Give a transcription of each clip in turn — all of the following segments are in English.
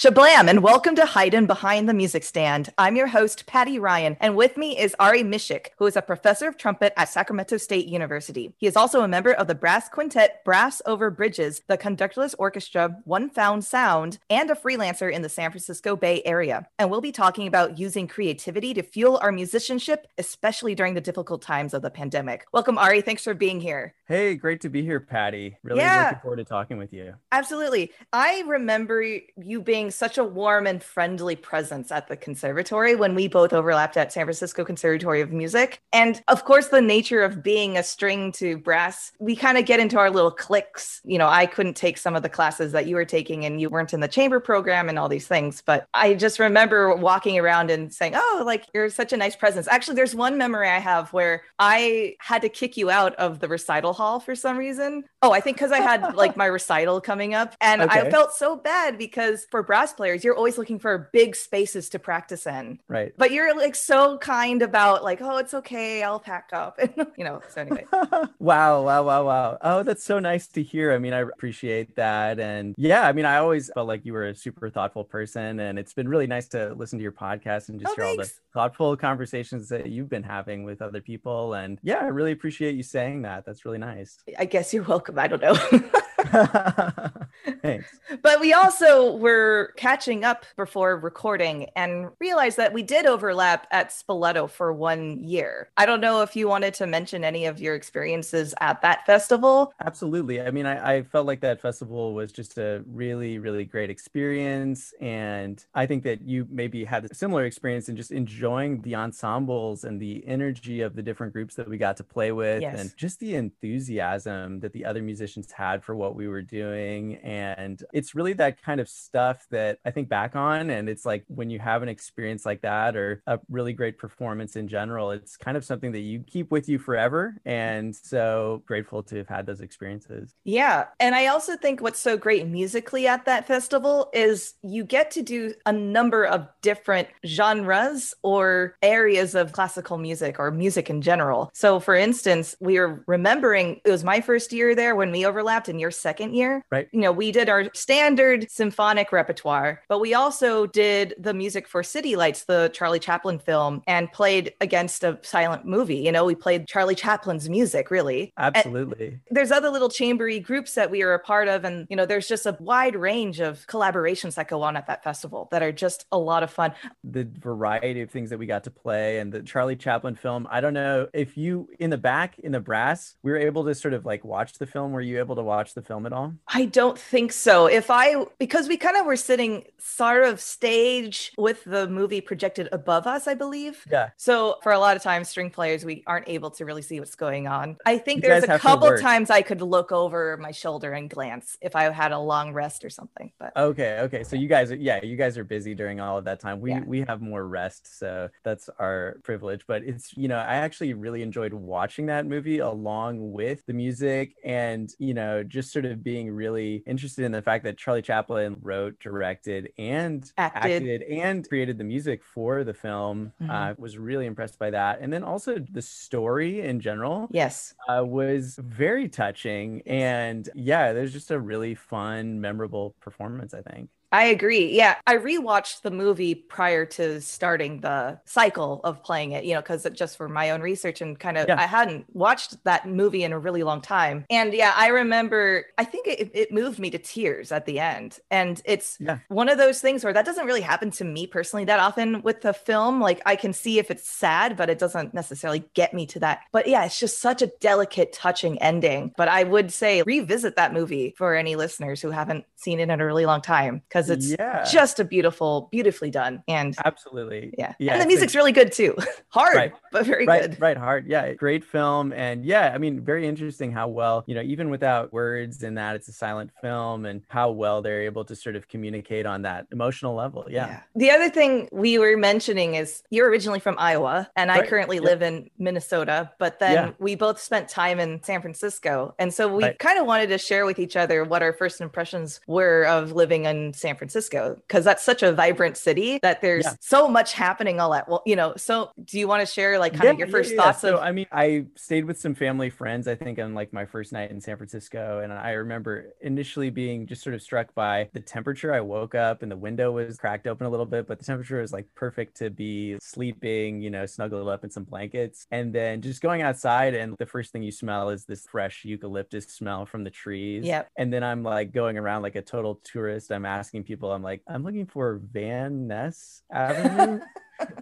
Shablam, and welcome to Haydn Behind the Music Stand. I'm your host, Patty Ryan, and with me is Ari Mishik, who is a professor of trumpet at Sacramento State University. He is also a member of the brass quintet Brass Over Bridges, the conductorless orchestra One Found Sound, and a freelancer in the San Francisco Bay Area. And we'll be talking about using creativity to fuel our musicianship, especially during the difficult times of the pandemic. Welcome, Ari. Thanks for being here. Hey, great to be here, Patty. Really Yeah. looking forward to talking with you. Absolutely. I remember you being such a warm and friendly presence at the conservatory when we both overlapped at San Francisco Conservatory of Music. And of course, the nature of being a string to brass, we kind of get into our little cliques. You know, I couldn't take some of the classes that you were taking and you weren't in the chamber program and all these things. But I just remember walking around and saying, Oh, like you're such a nice presence. Actually, there's one memory I have where I had to kick you out of the recital hall for some reason. Oh, I think because I had like my recital coming up. And I felt so bad because for brass players, you're always looking for big spaces to practice in. Right. But you're like so kind about like, oh, it's okay, I'll pack up. And, you know, so anyway. wow, wow, wow, wow. Oh, that's so nice to hear. I mean, I appreciate that. And yeah, I mean, I always felt like you were a super thoughtful person. And it's been really nice to listen to your podcast and just Oh, hear all the thoughtful conversations that you've been having with other people. And yeah, I really appreciate you saying that. That's really nice. I guess you're welcome. I don't know. Thanks. But we also were catching up before recording and realized that we did overlap at Spoleto for one year. I don't know if you wanted to mention any of your experiences at that festival. Absolutely. I mean, I, I felt like that festival was just a really, really great experience. And I think that you maybe had a similar experience in just enjoying the ensembles and the energy of the different groups that we got to play with Yes. and just the enthusiasm that the other musicians had for what we were doing. And it's really that kind of stuff that I think back on. And it's like when you have an experience like that or a really great performance in general, it's kind of something that you keep with you forever. And so grateful to have had those experiences. Yeah. And I also think what's so great musically at that festival is you get to do a number of different genres or areas of classical music or music in general. So, for instance, we were remembering it was my first year there when we overlapped in your second year. Right. You know, we did our standard symphonic repertoire, but we also did the music for City Lights, the Charlie Chaplin film, and played against a silent movie. You know, we played Charlie Chaplin's music, really. And- Absolutely. there's other little chambery groups that we are a part of and you know there's just a wide range of collaborations that go on at that festival that are just a lot of fun the variety of things that we got to play and the Charlie Chaplin film. I don't know if you in the back in the brass, we were able to sort of like watch the film. Were you able to watch the film at all? i don't think so if i because we kind of were sitting sort of stage with the movie projected above us i believe Yeah. so for a lot of times string players we aren't able to really see what's going on i think You there's a couple times i could look over my shoulder and glance if i had a long rest or something but Okay, okay. So you guys are yeah, you guys are busy during all of that time. We Yeah. we have more rest, so that's our privilege. But it's you know, I actually really enjoyed watching that movie along with the music and you know, just sort of being really interested in the fact that Charlie Chaplin wrote, directed, and Acted. and created the music for the film. Mhm. Uh, was really impressed by that. And then also the story in general yes uh, was very touching. And yeah, there's just a really fun, memorable performance, I think. I agree. Yeah, I rewatched the movie prior to starting the cycle of playing it, you know, because just for my own research and kind of, Yeah. I hadn't watched that movie in a really long time. And yeah, I remember, I think it, it moved me to tears at the end. And it's Yeah. one of those things where that doesn't really happen to me personally that often with the film. Like I can see if it's sad, but it doesn't necessarily get me to that. But yeah, it's just such a delicate, touching ending. But I would say revisit that movie for any listeners who haven't seen it in a really long time because it's Yeah. just a beautiful, beautifully done. And Absolutely. yeah, Yeah. and the a- music's really good too. Hard, Right. but very right, good. right, hard. Yeah, great film, and yeah, I mean, very interesting how well you know, even without words and that, it's a silent film, and how well they're able to sort of communicate on that emotional level. Yeah, The other thing we were mentioning is you're originally from Iowa, and I currently live in Minnesota, but then Yeah. we both spent time in San Francisco. And so we Right. kind of wanted to share with each other what our first impressions were of living in San Francisco, because that's such a vibrant city that there's Yeah. so much happening all at well, you know. So do you want to share like kind of your first yeah. thoughts So, of I mean, I stayed with some family friends, I think, on like my first night in San Francisco. And I remember initially being just sort of struck by the temperature. I woke up and the window was cracked open a little bit, but the temperature was like perfect to be sleeping, you know, snuggled up in some blankets. And then just going outside, and the first thing you smell is this fresh eucalyptus smell from the trees. Yep. And then I'm like going around like a total tourist. I'm asking people, I'm like, I'm looking for Van Ness Avenue.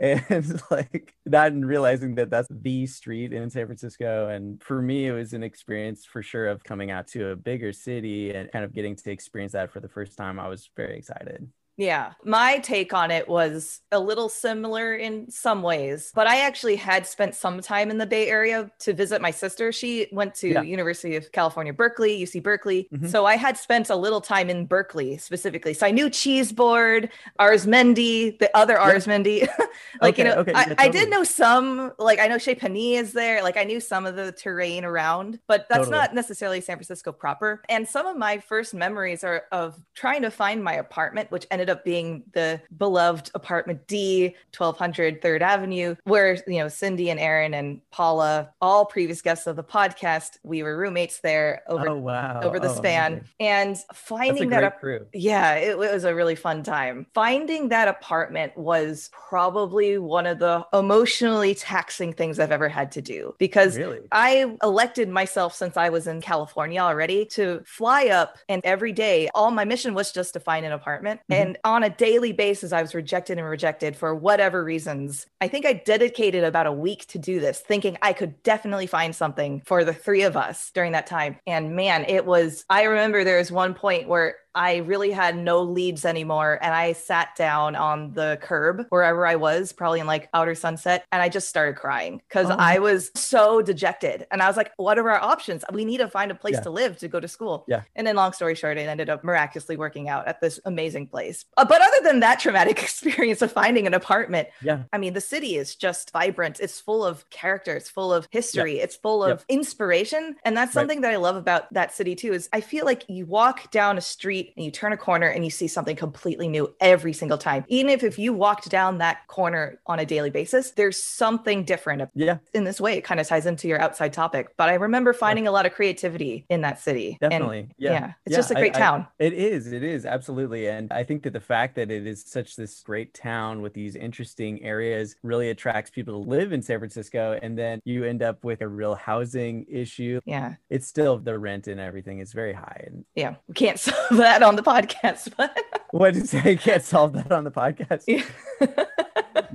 and like not realizing that that's the street in San Francisco. And for me, it was an experience for sure of coming out to a bigger city and kind of getting to experience that for the first time. I was very excited. Yeah. My take on it was a little similar in some ways, but I actually had spent some time in the Bay Area to visit my sister. She went to Yeah. University of California, Berkeley, UC Berkeley. Mhm. So I had spent a little time in Berkeley specifically. So I knew Cheese Board, Arizmendi, the other Yeah. Arizmendi. like, you know, okay, I, yeah, I totally. did know some, like I know Chez is there. Like I knew some of the terrain around, but that's Totally. not necessarily San Francisco proper. And some of my first memories are of trying to find my apartment, which ended up being the beloved apartment D, 1200 Third Avenue, where, you know, Cindy and Aaron and Paula, all previous guests of the podcast, we were roommates there over, oh wow. over the Oh, span. amazing. And finding that up. crew. Yeah, it, it was a really fun time. Finding that apartment was probably one of the emotionally taxing things I've ever had to do because Really? I elected myself since I was in California already to fly up and every day all my mission was just to find an apartment Mhm. and on a daily basis I was rejected and rejected for whatever reasons. I think I dedicated about a week to do this thinking I could definitely find something for the three of us during that time. And man, it was I remember there was one point where I really had no leads anymore. And I sat down on the curb wherever I was, probably in like outer sunset, and I just started crying because Oh. I was so dejected. And I was like, what are our options? We need to find a place Yeah. to live to go to school. Yeah. And then, long story short, it ended up miraculously working out at this amazing place. Uh, but other than that traumatic experience of finding an apartment, Yeah. I mean, the city is just vibrant. It's full of character. It's full of history. It's full of inspiration. And that's Right. something that I love about that city too, is I feel like you walk down a street and you turn a corner and you see something completely new every single time. Even if, if you walked down that corner on a daily basis, there's something different Yeah, in this way. It kind of ties into your outside topic. But I remember finding a lot of creativity in that city. And definitely. yeah, yeah. it's just a great I- town. It is. It is absolutely. And I think that the fact that it is such this great town with these interesting areas really attracts people to live in San Francisco. And then you end up with a real housing issue. yeah. It's still the rent and everything is very high. And Yeah. We can't solve that on the podcast, but what did you say? You Can't solve that on the podcast. yeah.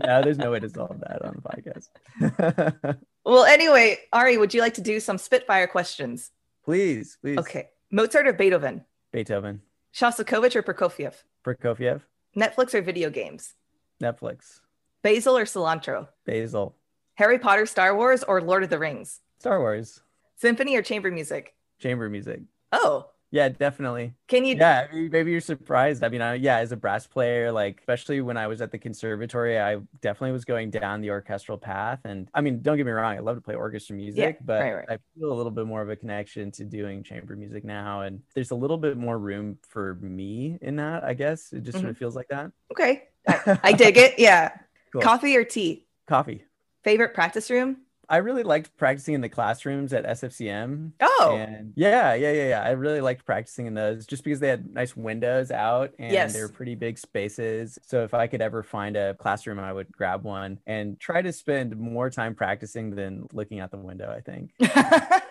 no, there's no way to solve that on the podcast. well, anyway, Ari, would you like to do some Spitfire questions? please, please. Okay. Mozart or Beethoven? Beethoven, Shostakovich or Prokofiev? Prokofiev, Netflix or video games? Netflix, Basil or cilantro? Basil, Harry Potter, Star Wars, or Lord of the Rings? Star Wars, Symphony or chamber music? chamber music. Oh, Yeah, definitely. can you? Yeah, maybe you're surprised. I mean, I, yeah, as a brass player, like especially when I was at the conservatory, I definitely was going down the orchestral path. And I mean, don't get me wrong, I love to play orchestra music, but right, right. I feel a little bit more of a connection to doing chamber music now. And there's a little bit more room for me in that, I guess. It just sort mm-hmm. of feels like that. Okay. I, I dig it. Yeah. Cool. Coffee or tea? Coffee. Favorite practice room? I really liked practicing in the classrooms at SFCM. Oh, And yeah, yeah, yeah, yeah. I really liked practicing in those just because they had nice windows out and Yes. they were pretty big spaces. So if I could ever find a classroom, I would grab one and try to spend more time practicing than looking out the window, I think.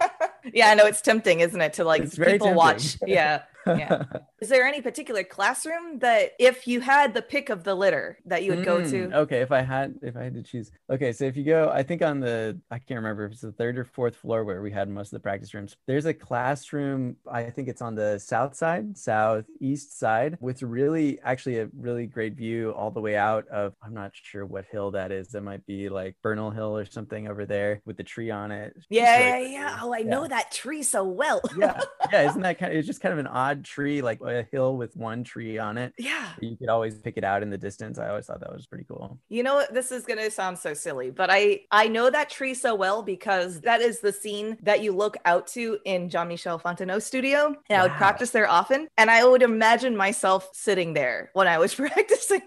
yeah, I know it's tempting, isn't it, to like It's people watch? Yeah. Yeah. Is there any particular classroom that, if you had the pick of the litter, that you would go Mm, to? Okay, if I had if I had to choose. Okay, so if you go, I think on the I can't remember if it's the third or fourth floor where we had most of the practice rooms. There's a classroom, I think it's on the south side, southeast side, with really actually a really great view all the way out of I'm not sure what hill that is. That might be like Bernal Hill or something over there with the tree on it. Yeah, yeah, yeah. Oh, I know Yeah. Know that tree so well. yeah, yeah, isn't that kind of it's just kind of an odd tree, like a hill with one tree on it. yeah. You could always pick it out in the distance. I always thought that was pretty cool. You know what? This is gonna sound so silly, but I I know that tree so well because that is the scene that you look out to in Jean Michel Fonteneau's studio, and I would practice there often, and I would imagine myself sitting there when I was practicing.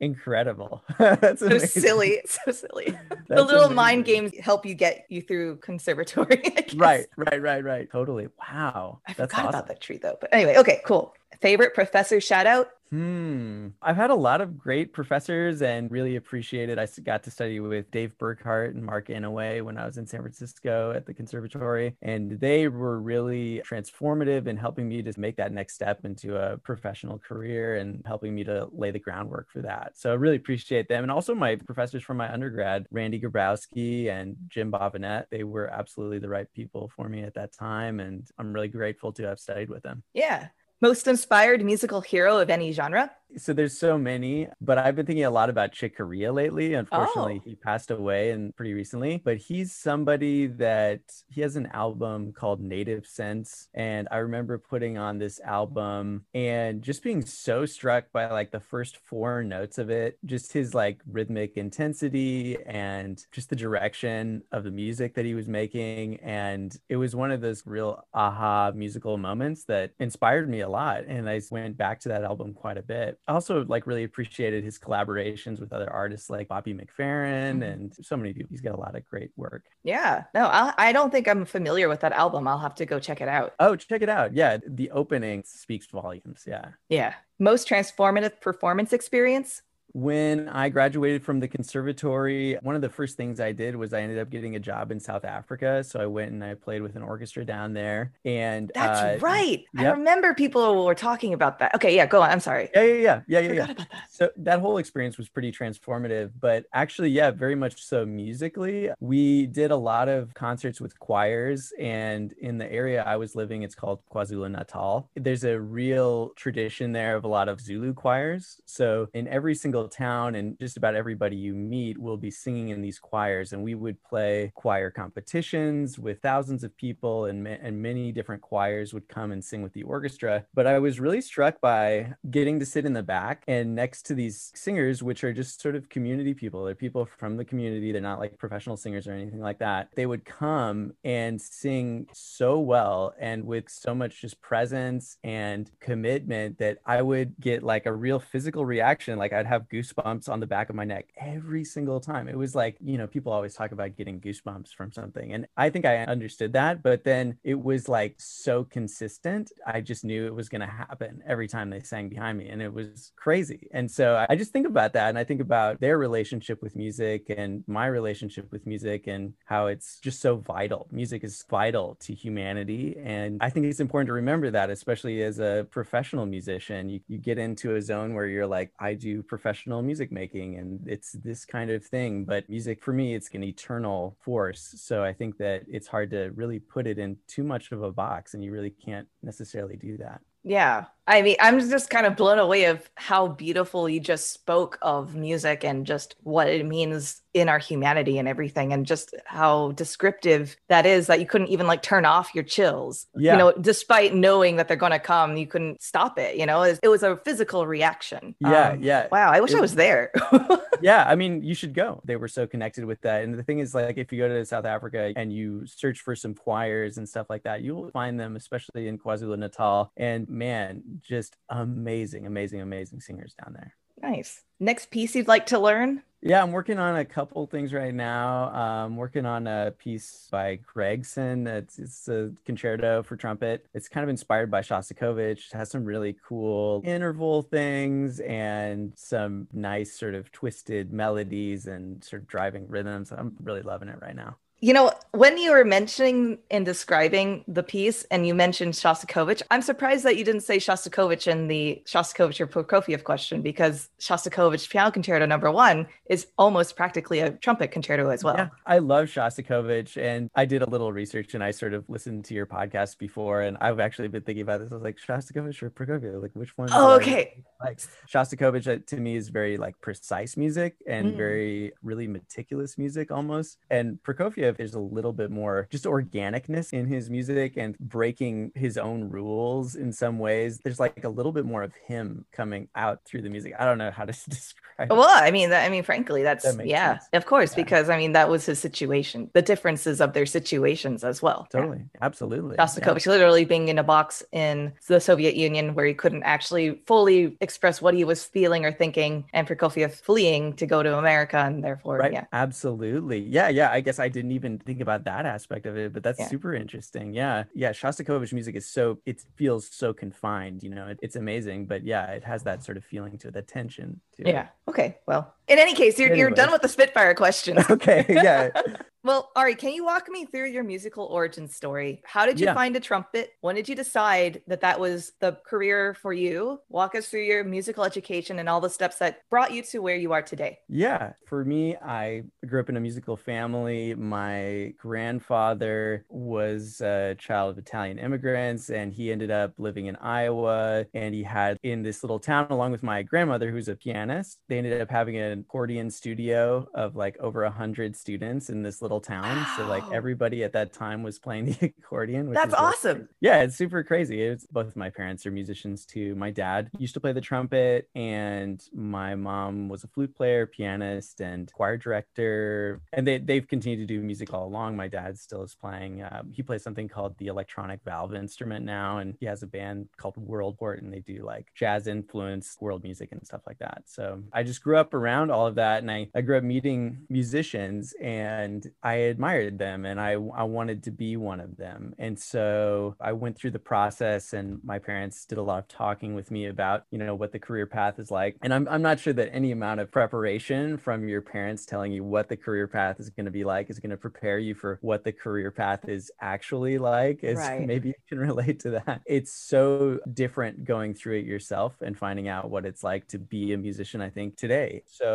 Incredible. That's so silly. So silly. the little amazing. mind games help you get you through conservatory. Right, right, right, right. Totally. Wow. I That's forgot awesome. about that tree though. But anyway, okay, cool. Favorite professor shout out? Hmm. I've had a lot of great professors and really appreciated. I got to study with Dave Burkhart and Mark Inouye when I was in San Francisco at the conservatory, and they were really transformative in helping me to make that next step into a professional career and helping me to lay the groundwork for that. So I really appreciate them, and also my professors from my undergrad, Randy Grabowski and Jim Bobinet. They were absolutely the right people for me at that time, and I'm really grateful to have studied with them. Yeah. Most inspired musical hero of any genre? So there's so many, but I've been thinking a lot about Chick Corea lately. Unfortunately, Oh. he passed away and pretty recently, but he's somebody that he has an album called Native Sense. And I remember putting on this album and just being so struck by like the first four notes of it, just his like rhythmic intensity and just the direction of the music that he was making. And it was one of those real aha musical moments that inspired me a lot. And I went back to that album quite a bit. I also like really appreciated his collaborations with other artists like Bobby McFerrin Mhm. and so many people. He's got a lot of great work. Yeah. No, I, I don't think I'm familiar with that album. I'll have to go check it out. Oh, check it out. Yeah, the opening speaks volumes. Yeah. Yeah. Most transformative performance experience? When I graduated from the conservatory, one of the first things I did was I ended up getting a job in South Africa. So I went and I played with an orchestra down there. And That's uh, right. I remember people were talking about that. Okay, yeah, go on. I'm sorry. Yeah, yeah, yeah, yeah, yeah, Forgot yeah. about that. So that whole experience was pretty transformative, but actually, yeah, very much so musically. We did a lot of concerts with choirs, and in the area I was living, it's called KwaZulu Natal. There's a real tradition there of a lot of Zulu choirs. So in every single town and just about everybody you meet will be singing in these choirs, and we would play choir competitions with thousands of people, and, and many different choirs would come and sing with the orchestra. But I was really struck by getting to sit in the back and next to these singers, which are just sort of community people. They're people from the community. They're not like professional singers or anything like that. They would come and sing so well and with so much just presence and commitment that I would get like a real physical reaction. Like I'd have goosebumps on the back of my neck every single time. It was like, you know, people always talk about getting goosebumps from something. And I think I understood that. But then it was like so consistent. I just knew it was going to happen every time they sang behind me. And it was crazy. And so I- just think about that. And I think about their relationship with music and my relationship with music and how it's just so vital. Music is vital to humanity. And I think it's important to remember that, especially as a professional musician. You, you get into a zone where you're like, I do professional music making and it's this kind of thing. But music for me, it's an eternal force. So I think that it's hard to really put it in too much of a box and you really can't necessarily do that. Yeah. I mean, I'm just kind of blown away of how beautiful you just spoke of music and just what it means in our humanity and everything and just how descriptive that is that you couldn't even like turn off your chills. Yeah. You know, despite knowing that they're going to come, you couldn't stop it, you know. It was, it was a physical reaction. Yeah, Um, yeah. Wow, I wish I was there. yeah i mean you should go they were so connected with that and the thing is like if you go to south africa and you search for some choirs and stuff like that you'll find them especially in kwazulu-natal and man just amazing amazing amazing singers down there. Nice. Next piece you'd like to learn? yeah i'm working on a couple things right now. Uh, I'm working on a piece by gregson it's, it's a concerto for trumpet. It's kind of inspired by shostakovich. It has some really cool interval things and some nice sort of twisted melodies and sort of driving rhythms. I'm really loving it right now You know, when you were mentioning and describing the piece and you mentioned Shostakovich, I'm surprised that you didn't say Shostakovich in the Shostakovich or Prokofiev question because Shostakovich Piano Concerto number one is almost practically a trumpet concerto as well. Yeah, I love Shostakovich, and I did a little research, and I sort of listened to your podcast before, and I've actually been thinking about this. I was like, Shostakovich or Prokofiev, like which one? Oh, okay. Like Shostakovich uh, to me is very like precise music and Mm. very really meticulous music almost, and Prokofiev There's a little bit more just organicness in his music and breaking his own rules in some ways. There's like a little bit more of him coming out through the music. I don't know how to describe. Well, I mean, that, I mean, frankly, that's That yeah, sense. of course, Yeah. because I mean that was his situation. The differences of their situations as well. Totally, absolutely. Yeah. Shostakovich literally being in a box in the Soviet Union where he couldn't actually fully express what he was feeling or thinking, and Prokofiev fleeing to go to America, and therefore, Right. yeah, Absolutely. Yeah. Yeah. I guess I didn't even think about that aspect of it, but that's Yeah. super interesting. Yeah. Yeah. Shostakovich music is so, it feels so confined, you know, it, it's amazing, but yeah, it has that sort of feeling to it, that tension to it. yeah. Okay, well, in any case, you're, you're done with the Spitfire questions. Okay. Yeah. Well, Ari, can you walk me through your musical origin story? How did you Yeah. find a trumpet? When did you decide that that was the career for you? Walk us through your musical education and all the steps that brought you to where you are today. Yeah, for me, I grew up in a musical family. My grandfather was a child of Italian immigrants, and he ended up living in Iowa. And he had in this little town, along with my grandmother, who's a pianist, they ended up having an accordion studio of like over a hundred students in this little town. So like everybody at that time was playing the accordion. Which That's awesome. yeah, it's super crazy. It's both my parents are musicians too. My dad used to play the trumpet, and my mom was a flute player, pianist, and choir director. And they they've continued to do music all along. My dad still is playing. Um, he plays something called the electronic valve instrument now, and he has a band called Worldport, and they do like jazz influenced world music and stuff like that. So I just grew up around all of that, and I I grew up meeting musicians, and I admired them, and I I wanted to be one of them. And so I went through the process, and my parents did a lot of talking with me about you know what the career path is like. And I'm I'm not sure that any amount of preparation from your parents telling you what the career path is going to be like is going to prepare you for what the career path is actually like. Is Right. maybe you can relate to that. It's so different going through it yourself and finding out what it's like to be a musician. I think today. So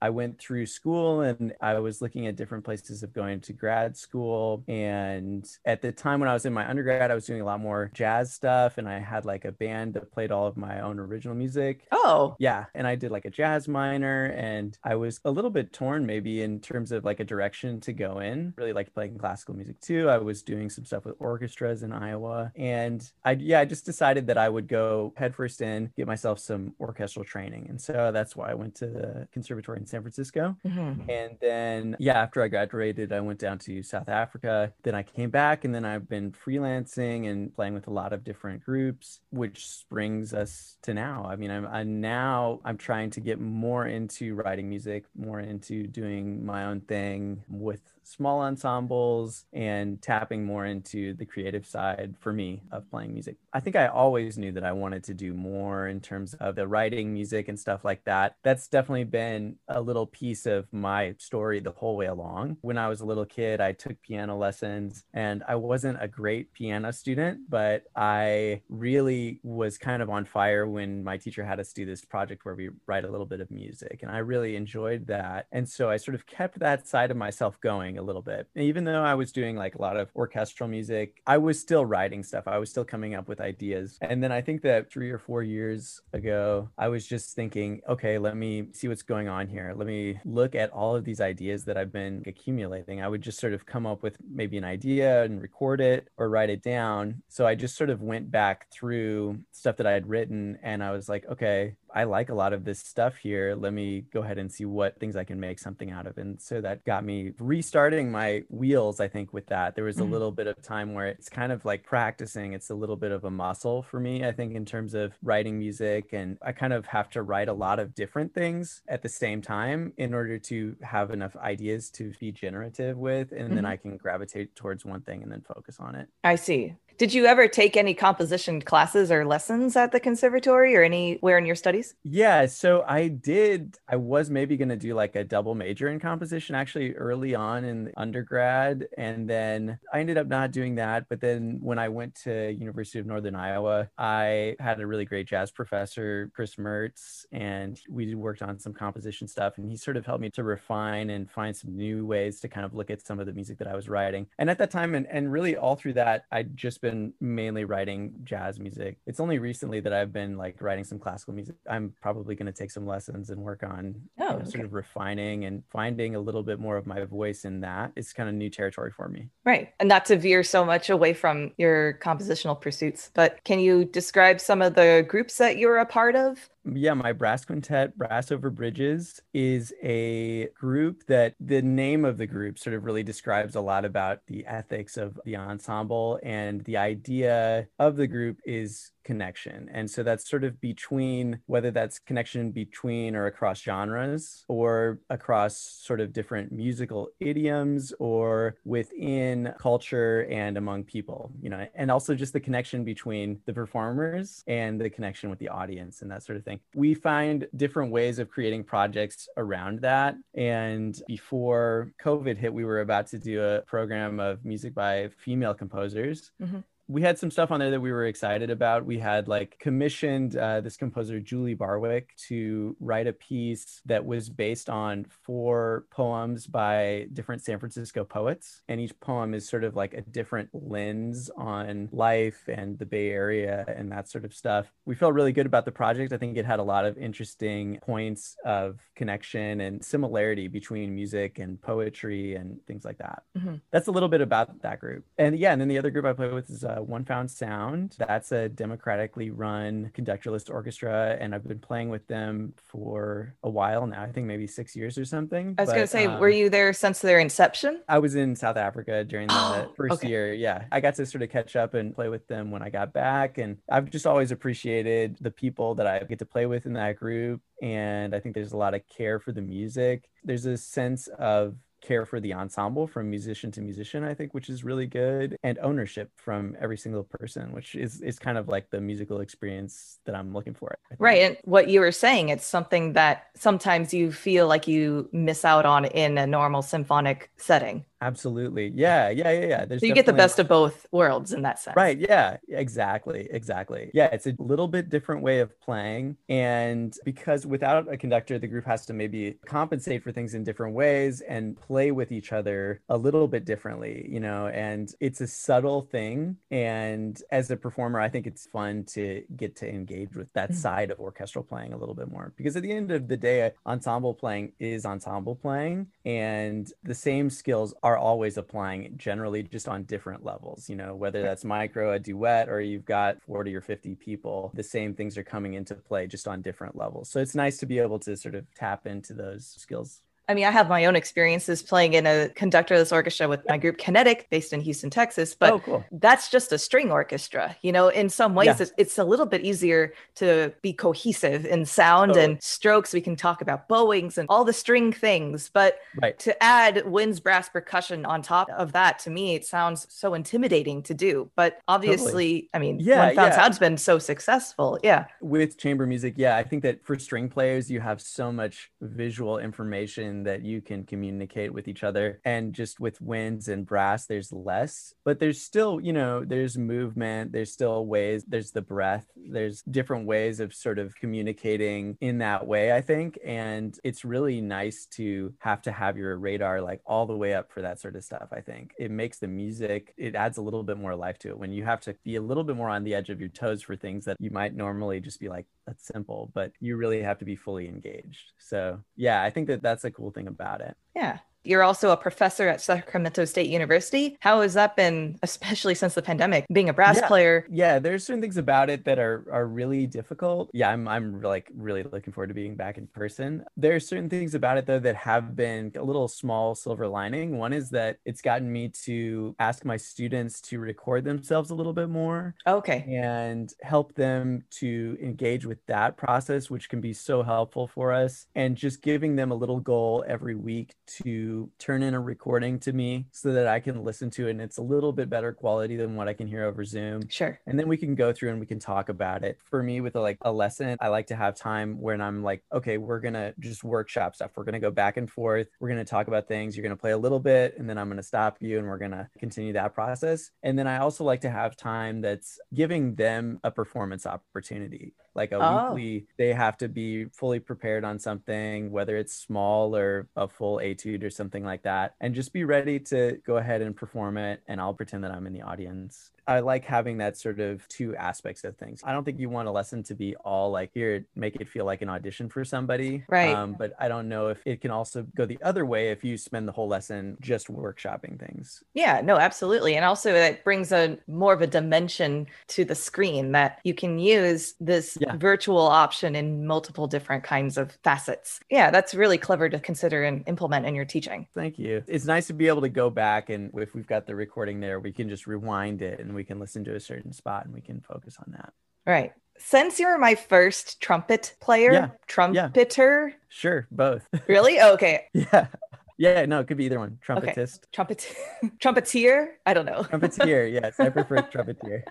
I went through school and I was looking at different places of going to grad school. And at the time when I was in my undergrad, I was doing a lot more jazz stuff, and I had like a band that played all of my own original music. Oh, Yeah, and I did like a jazz minor, and I was a little bit torn maybe in terms of like a direction to go in. Really liked playing classical music too. I was doing some stuff with orchestras in Iowa, and I yeah, I just decided that I would go headfirst in, get myself some orchestral training, and so that's why I went to the conservatory in San Francisco. mhm. And then, yeah, after I graduated, I went down to South Africa. Then I came back, and then I've been freelancing and playing with a lot of different groups, which brings us to now. I mean, I'm, I'm now I'm trying to get more into writing music, more into doing my own thing with small ensembles and tapping more into the creative side for me of playing music. I think I always knew that I wanted to do more in terms of the writing music and stuff like that. That's definitely been a little piece of my story the whole way along. When I was a little kid, I took piano lessons and I wasn't a great piano student, but I really was kind of on fire when my teacher had us do this project where we write a little bit of music. And I really enjoyed that. And so I sort of kept that side of myself going a little bit. And even though I was doing like a lot of orchestral music, I was still writing stuff. I was still coming up with ideas. And then I think that three or four years ago, I was just thinking, okay, let me see what's going on here. Let me look at all of these ideas that I've been accumulating. I would just sort of come up with maybe an idea and record it or write it down. So I just sort of went back through stuff that I had written and I was like, okay, I like a lot of this stuff here. Let me go ahead and see what things I can make something out of. And so that got me restarting my wheels, I think, with that. There was a Mhm. little bit of time where it's kind of like practicing. It's a little bit of a muscle for me, I think, in terms of writing music. And I kind of have to write a lot of different things at the same time in order to have enough ideas to be generative with. And then Mhm. I can gravitate towards one thing and then focus on it. I see. Did you ever take any composition classes or lessons at the conservatory or anywhere in your studies? Yeah, so I did. I was maybe going to do like a double major in composition actually early on in undergrad, and then I ended up not doing that. But then when I went to University of Northern Iowa, I had a really great jazz professor, Chris Merz, and we worked on some composition stuff, and he sort of helped me to refine and find some new ways to kind of look at some of the music that I was writing. And at that time, and, and really all through that, I'd just been been mainly writing jazz music. It's only recently that I've been like writing some classical music. I'm probably going to take some lessons and work on oh, you know, okay. sort of refining and finding a little bit more of my voice in that. It's kind of new territory for me. Right. And not to veer so much away from your compositional pursuits, but can you describe some of the groups that you're a part of? Yeah, my brass quintet, Brass Over Bridges, is a group that the name of the group sort of really describes a lot about the ethics of the ensemble. And the idea of the group is connection. And so that's sort of between whether that's connection between or across genres or across sort of different musical idioms or within culture and among people, you know, and also just the connection between the performers and the connection with the audience and that sort of thing. We find different ways of creating projects around that. And before COVID hit, we were about to do a program of music by female composers. Mm-hmm we had some stuff on there that we were excited about. We had like commissioned uh, this composer Julie Barwick to write a piece that was based on four poems by different San Francisco poets, and each poem is sort of like a different lens on life and the Bay Area and that sort of stuff. We felt really good about the project. I think it had a lot of interesting points of connection and similarity between music and poetry and things like that. Mm-hmm. That's a little bit about that group. And yeah, and then the other group I play with is uh, one Found Sound. That's a democratically run conductorless orchestra, and I've been playing with them for a while now. I think maybe six years or something. I was going to say, um, were you there since their inception? I was in South Africa during the oh, first okay. year. Yeah, I got to sort of catch up and play with them when I got back, and I've just always appreciated the people that I get to play with in that group. And I think there's a lot of care for the music. There's a sense of care for the ensemble from musician to musician i think which is really good and ownership from every single person which is is kind of like the musical experience that i'm looking for right and what you were saying it's something that sometimes you feel like you miss out on in a normal symphonic setting Absolutely. Yeah. Yeah. Yeah. Yeah. There's so you get the best of both worlds in that sense. Right. Yeah. Exactly. Exactly. Yeah. It's a little bit different way of playing. And because without a conductor, the group has to maybe compensate for things in different ways and play with each other a little bit differently, you know, and it's a subtle thing. And as a performer, I think it's fun to get to engage with that mm-hmm. side of orchestral playing a little bit more because at the end of the day, ensemble playing is ensemble playing and the same skills are always applying generally just on different levels you know whether that's micro a duet or you've got 40 or 50 people the same things are coming into play just on different levels so it's nice to be able to sort of tap into those skills I mean, I have my own experiences playing in a conductorless orchestra with my group Kinetic, based in Houston, Texas. But oh, cool. that's just a string orchestra. You know, in some ways, yeah. it's, it's, a little bit easier to be cohesive in sound totally. and strokes. We can talk about bowings and all the string things. But right. to add winds, brass, percussion on top of that, to me, it sounds so intimidating to do. But obviously, totally. I mean, yeah, One Found yeah. Sound's been so successful. Yeah. With chamber music, yeah, I think that for string players, you have so much visual information that you can communicate with each other. And just with winds and brass there's less but there's still you know there's movement there's still ways there's the breath there's different ways of sort of communicating in that way i think. And it's really nice to have to have your radar like all the way up for that sort of stuff i think. It makes the music it adds a little bit more life to it when you have to be a little bit more on the edge of your toes for things that you might normally just be like that's simple but you really have to be fully engaged. So yeah i think that that's a cool cool thing about it. Yeah. You're also a professor at Sacramento State University. How has that been, especially since the pandemic, being a brass yeah. player? Yeah, there's certain things about it that are are really difficult. Yeah, I'm I'm like really looking forward to being back in person. There are certain things about it though that have been a little small silver lining. One is that it's gotten me to ask my students to record themselves a little bit more. Okay. And help them to engage with that process, which can be so helpful for us. And just giving them a little goal every week to turn in a recording to me so that I can listen to it and it's a little bit better quality than what I can hear over Zoom. Sure. And then we can go through and we can talk about it. For me with a, like a lesson, I like to have time when I'm like, okay, we're going to just workshop stuff. We're going to go back and forth. We're going to talk about things. You're going to play a little bit and then I'm going to stop you and we're going to continue that process. And then I also like to have time that's giving them a performance opportunity like a Oh. weekly they have to be fully prepared on something whether it's small or a full etude or something like that and just be ready to go ahead and perform it and i'll pretend that i'm in the audience i like having that sort of two aspects of things i don't think you want a lesson to be all like here make it feel like an audition for somebody Right. um, but i don't know if it can also go the other way if you spend the whole lesson just workshopping things Yeah, no, absolutely. And also that brings a more of a dimension to the screen that you can use this Yeah. virtual option in multiple different kinds of facets. Yeah, that's really clever to consider and implement in your teaching. Thank you. It's nice to be able to go back and if we've got the recording there, we can just rewind it and we can listen to a certain spot and we can focus on that. Right. Since you're my first trumpet player, Yeah, trumpeter, Sure, both. really? Oh, okay. yeah. Yeah, no, it could be either one. Trumpetist. Trumpet trumpeteer? I don't know. Trumpeteer, yes. I prefer trumpeteer.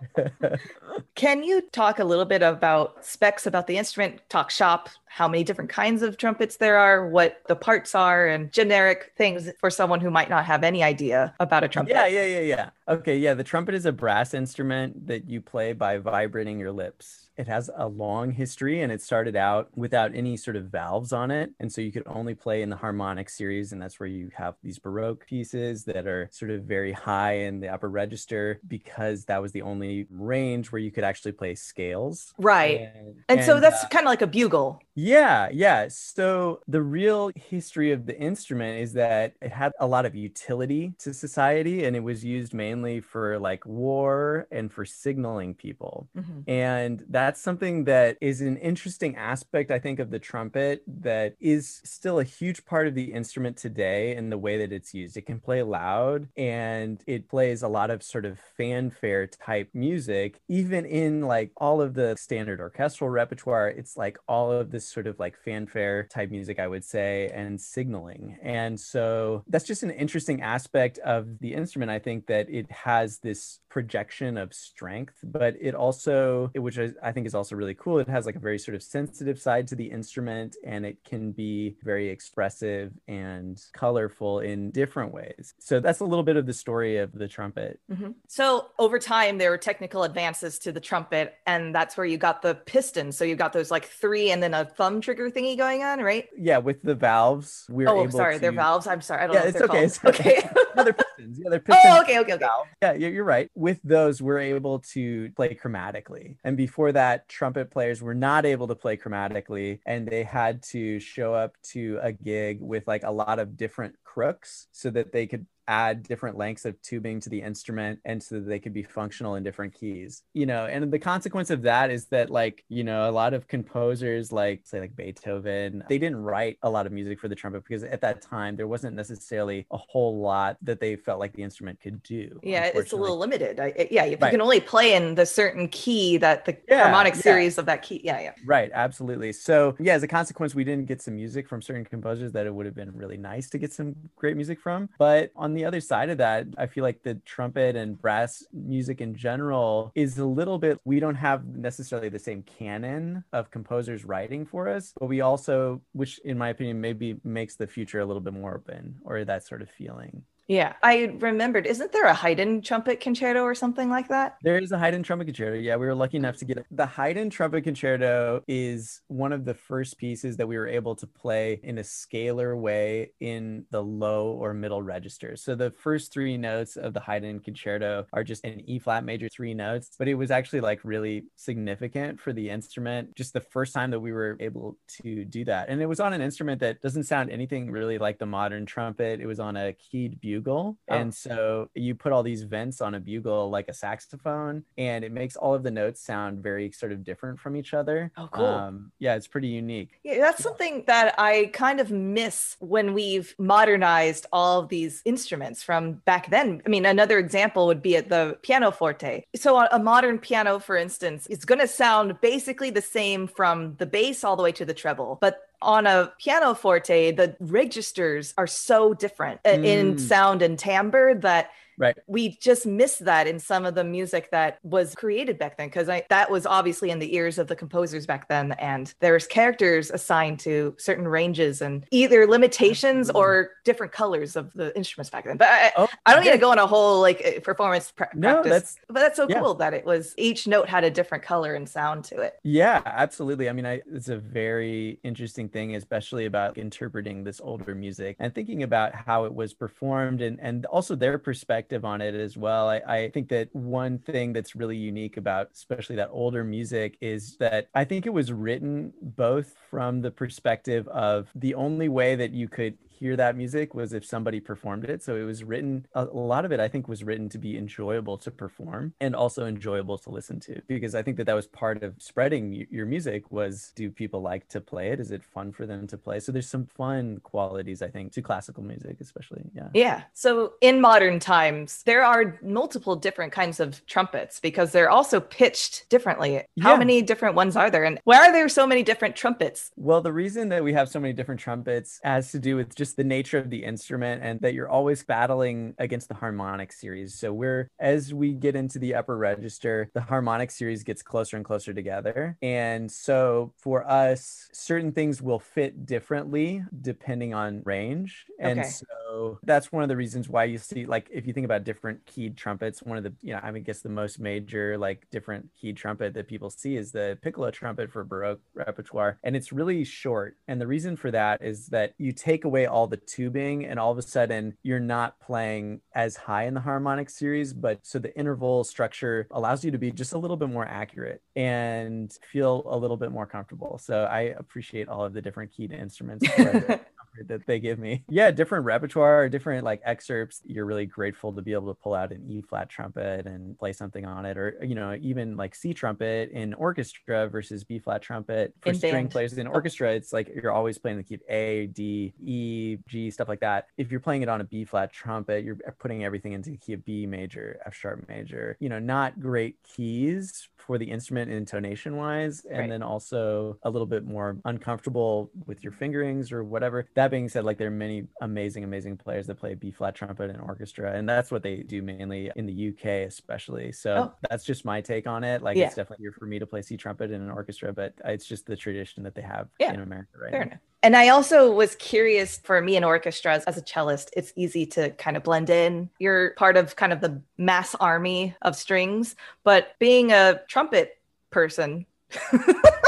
Can you talk a little bit about specs about the instrument, talk shop, how many different kinds of trumpets there are, what the parts are, and generic things for someone who might not have any idea about a trumpet? yeah, yeah, yeah, yeah. Okay, yeah, the trumpet is a brass instrument that you play by vibrating your lips. It has a long history and it started out without any sort of valves on it. And so you could only play in the harmonic series. And that's where you have these Baroque pieces that are sort of very high in the upper register because that was the only range where you could actually play scales. Right. And, And, so that's uh, kind of like a bugle. Yeah, yeah. So the real history of the instrument is that it had a lot of utility to society and it was used mainly for like war and for signaling people. Mhm. And that's something that is an interesting aspect, I think, of the trumpet that is still a huge part of the instrument today in the way that it's used. It can play loud and it plays a lot of sort of fanfare type music, even in like all of the standard orchestral repertoire. It's like all of this sort of like fanfare type music, I would say, and signaling. And so that's just an interesting aspect of the instrument. I think that it has this projection of strength, but it also, which I think is also really cool, it has like a very sort of sensitive side to the instrument and it can be very expressive and colorful in different ways. So that's a little bit of the story of the trumpet. Mhm. So over time, there were technical advances to the trumpet, and that's where you got the piston. So you got those like three and then a thumb trigger thingy going on, right? Yeah, with the valves, we're oh, able sorry, to... they're valves. I'm sorry, I don't Yeah, know. It's okay. It's okay. okay. no, they're pistons. Yeah, they're pistons. oh, okay, okay, okay. Yeah, you're right. With those, we're able to play chromatically. And before that, trumpet players were not able to play chromatically, and they had to show up to a gig with like a lot of different crooks so that they could add different lengths of tubing to the instrument and so that they could be functional in different keys you know and the consequence of that is that like you know a lot of composers like say like beethoven they didn't write a lot of music for the trumpet because at that time there wasn't necessarily a whole lot that they felt like the instrument could do Yeah, it's a little limited. I, it- yeah, if you can only play in the certain key that the Yeah, harmonic yeah. series of that key. Yeah, yeah. Right, absolutely. So, yeah, as a consequence, we didn't get some music from certain composers that it would have been really nice to get some great music from. But on the other side of that, I feel like the trumpet and brass music in general is a little bit, we don't have necessarily the same canon of composers writing for us, but we also, which in my opinion, maybe makes the future a little bit more open or that sort of feeling. Yeah, I remembered. Isn't there a Haydn trumpet concerto or something like that? There is a Haydn trumpet concerto. Yeah, we were lucky enough to get it. The Haydn trumpet concerto is one of the first pieces that we were able to play in a scalar way in the low or middle registers. So the first three notes of the Haydn concerto are just in E flat major three notes, but it was actually like really significant for the instrument. Just the first time that we were able to do that. And it was on an instrument that doesn't sound anything really like the modern trumpet. It was on a keyed bugle. Oh. And so you put all these vents on a bugle like a saxophone, and it makes all of the notes sound very sort of different from each other. Oh, cool. Um, yeah, it's pretty unique. Yeah, that's something that I kind of miss when we've modernized all of these instruments from back then. I mean, another example would be at the pianoforte. So, a a modern piano, for instance, is going to sound basically the same from the bass all the way to the treble, but on a pianoforte, the registers are so different uh, in Mm. sound and timbre that Right. We just missed that in some of the music that was created back then because I that was obviously in the ears of the composers back then, and there's characters assigned to certain ranges and either limitations Absolutely. or different colors of the instruments back then. But I, Oh, I don't need to go on a whole like uh, performance pra- No, practice. that's- but that's so yeah. cool that it was each note had a different color and sound to it. Yeah, absolutely. I mean, I, it's a very interesting thing, especially about interpreting this older music and thinking about how it was performed and, and also their perspective on it as well. I, I think that one thing that's really unique about especially that older music is that I think it was written both from the perspective of the only way that you could hear that music was if somebody performed it. So it was written, a, lot of it, I think, was written to be enjoyable to perform and also enjoyable to listen to. Because I think that that was part of spreading your music was do people like to play it? Is it fun for them to play? So there's some fun qualities, I think, to classical music, especially. Yeah. Yeah. So in modern times, there are multiple different kinds of trumpets because they're also pitched differently. How Yeah. many different ones are there? And why are there so many different trumpets? Well, the reason that we have so many different trumpets has to do with just the nature of the instrument and that you're always battling against the harmonic series. So we're as we get into the upper register, the harmonic series gets closer and closer together. And so for us, certain things will fit differently depending on range. And Okay. so that's one of the reasons why you see like if you think about different keyed trumpets, one of the you know, I mean, guess the most major like different keyed trumpet that people see is the piccolo trumpet for Baroque repertoire. And it's really short. And the reason for that is that you take away all the tubing and all of a sudden you're not playing as high in the harmonic series, but so the interval structure allows you to be just a little bit more accurate and feel a little bit more comfortable. So I appreciate all of the different keyed instruments for the comfort that they give me. Yeah, different repertoire, different like excerpts. You're really grateful to be able to pull out an E flat trumpet and play something on it, or you know, even like C trumpet in orchestra versus B flat trumpet for In string band. players in orchestra. It's like you're always playing the key of A, D, E, G, stuff like that. If you're playing it on a B flat trumpet, you're putting everything into the key of B major, F sharp major. You know, not great keys for the instrument intonation wise, and Right. then also a little bit more uncomfortable with your fingerings or whatever. That being said, like there are many amazing, amazing players that play B flat trumpet in orchestra, and that's what they do mainly in the UK, especially. So Oh. that's just my take on it. Like Yeah. it's definitely here for me to play C trumpet in an orchestra, but it's just the tradition that they have Yeah. in America right Fair now. enough. And I also was curious for me in orchestras as a cellist, it's easy to kind of blend in. You're part of kind of the mass army of strings, but being a trumpet person,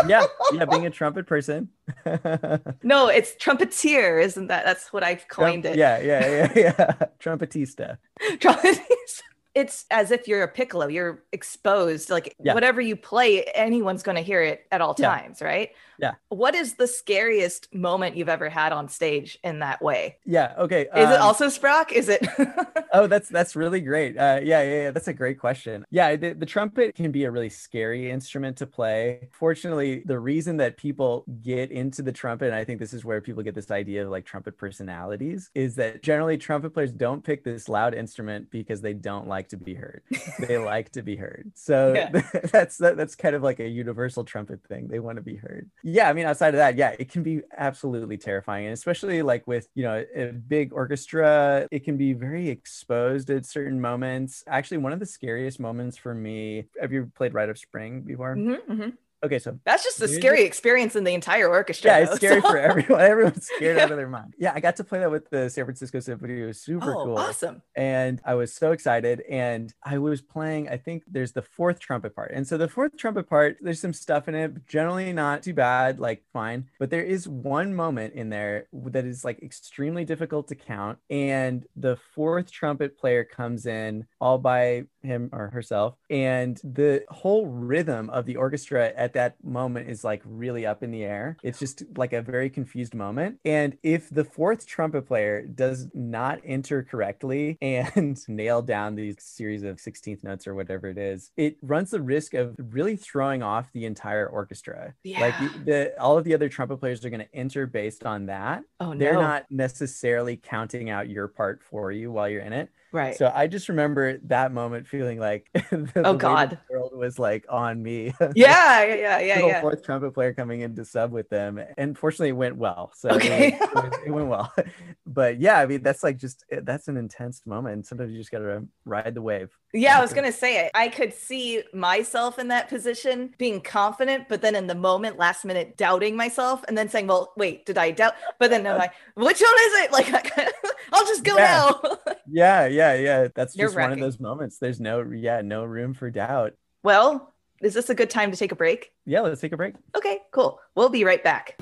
yeah, yeah, being a trumpet person. no, it's trumpeteer, isn't that? That's what I've coined it. Yeah, yeah, yeah, yeah. Trumpetista. Trumpet- it's as if you're a piccolo, you're exposed. Like Yeah. whatever you play, anyone's going to hear it at all Yeah. times, right? Yeah. What is the scariest moment you've ever had on stage in that way? Yeah. Okay. Is it um, also Sprock? Is it? Oh, that's that's really great. Uh, yeah, yeah, yeah, that's a great question. Yeah, the, the trumpet can be a really scary instrument to play. Fortunately, the reason that people get into the trumpet, and I think this is where people get this idea of like trumpet personalities, is that generally trumpet players don't pick this loud instrument because they don't like to be heard. They like to be heard. So Yeah. that's that, that's kind of like a universal trumpet thing. They want to be heard. Yeah, I mean, outside of that, yeah, it can be absolutely terrifying, and especially like with you know a big orchestra, it can be very exposed at certain moments. Actually, one of the scariest moments for me. Have you played Rite of Spring before? Mhm, mhm. Okay, so That's just a scary experience in the entire orchestra. yeah, it's scary so- for everyone. Everyone's scared out of their mind. Yeah, I got to play that with the San Francisco Symphony. It was super Oh, cool awesome. and I was so excited. And I was playing, I think there's the fourth trumpet part. And so the fourth trumpet part, there's some stuff in it, generally not too bad, like fine. But there is one moment in there that is like extremely difficult to count. And the fourth trumpet player comes in all by him or herself. And the whole rhythm of the orchestra at that moment is like really up in the air. It's just like a very confused moment. And if the fourth trumpet player does not enter correctly and nail down these series of 16th notes or whatever it is, it runs the risk of really throwing off the entire orchestra. Like Yeah. the, the all of the other trumpet players are going to enter based on that. Oh, They're no. not necessarily counting out your part for you while you're in it. Right. So I just remember that moment feeling like the, oh, the God. the world was like on me. yeah, yeah, yeah, yeah, Little yeah. fourth trumpet player coming in to sub with them, and fortunately it went well. So Okay. it, was- it went well. but yeah, I mean, that's like just eh, that's an intense moment. And sometimes you just gotta ride the wave. Yeah, I was gonna say it. I could see myself in that position, being confident, but then in the moment, last minute, doubting myself, and then saying, "Well, wait, did I doubt?" But then I'm like, "Which one is it?" Like, I'll just go Yeah. now. Yeah, yeah, yeah. That's just one of those moments. There's no, yeah, no room for doubt. well, is this a good time to take a break? Yeah, let's take a break. Okay, cool. We'll be right back.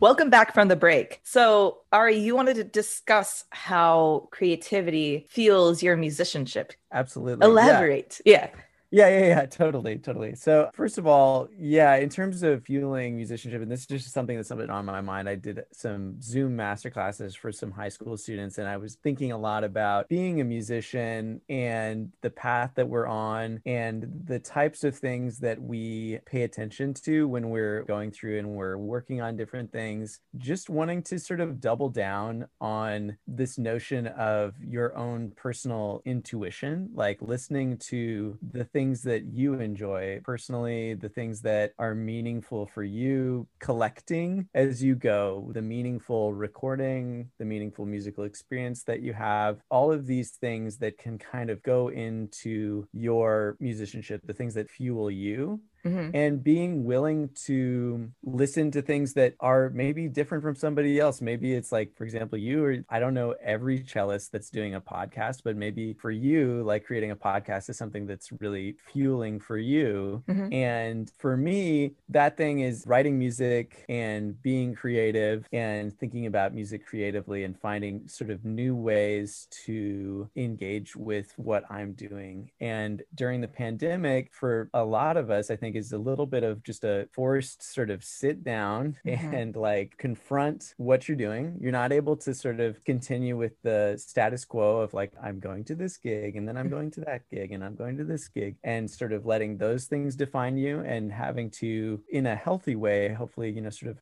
Welcome back from the break. So, Ari, you wanted to discuss how creativity fuels your musicianship. Absolutely. Elaborate. Yeah. Yeah, yeah, yeah, yeah, totally, totally. So, first of all, yeah, in terms of fueling musicianship, and this is just something that's been on my mind. I did some Zoom master classes for some high school students, and I was thinking a lot about being a musician and the path that we're on and the types of things that we pay attention to when we're going through and we're working on different things. Just wanting to sort of double down on this notion of your own personal intuition, like listening to the things that you enjoy personally, the things that are meaningful for you, collecting as you go, the meaningful recording, the meaningful musical experience that you have, all of these things that can kind of go into your musicianship, the things that fuel you Mhm. and being willing to listen to things that are maybe different from somebody else. Maybe it's like, for example, you or I don't know every cellist that's doing a podcast, but maybe for you, like creating a podcast is something that's really fueling for you. Mhm. And for me, that thing is writing music and being creative and thinking about music creatively and finding sort of new ways to engage with what I'm doing. And during the pandemic, for a lot of us, I think is a little bit of just a forced sort of sit down Mhm. and like confront what you're doing. You're not able to sort of continue with the status quo of like, I'm going to this gig and then I'm going to that gig and I'm going to this gig and sort of letting those things define you and having to, in a healthy way, hopefully, you know, sort of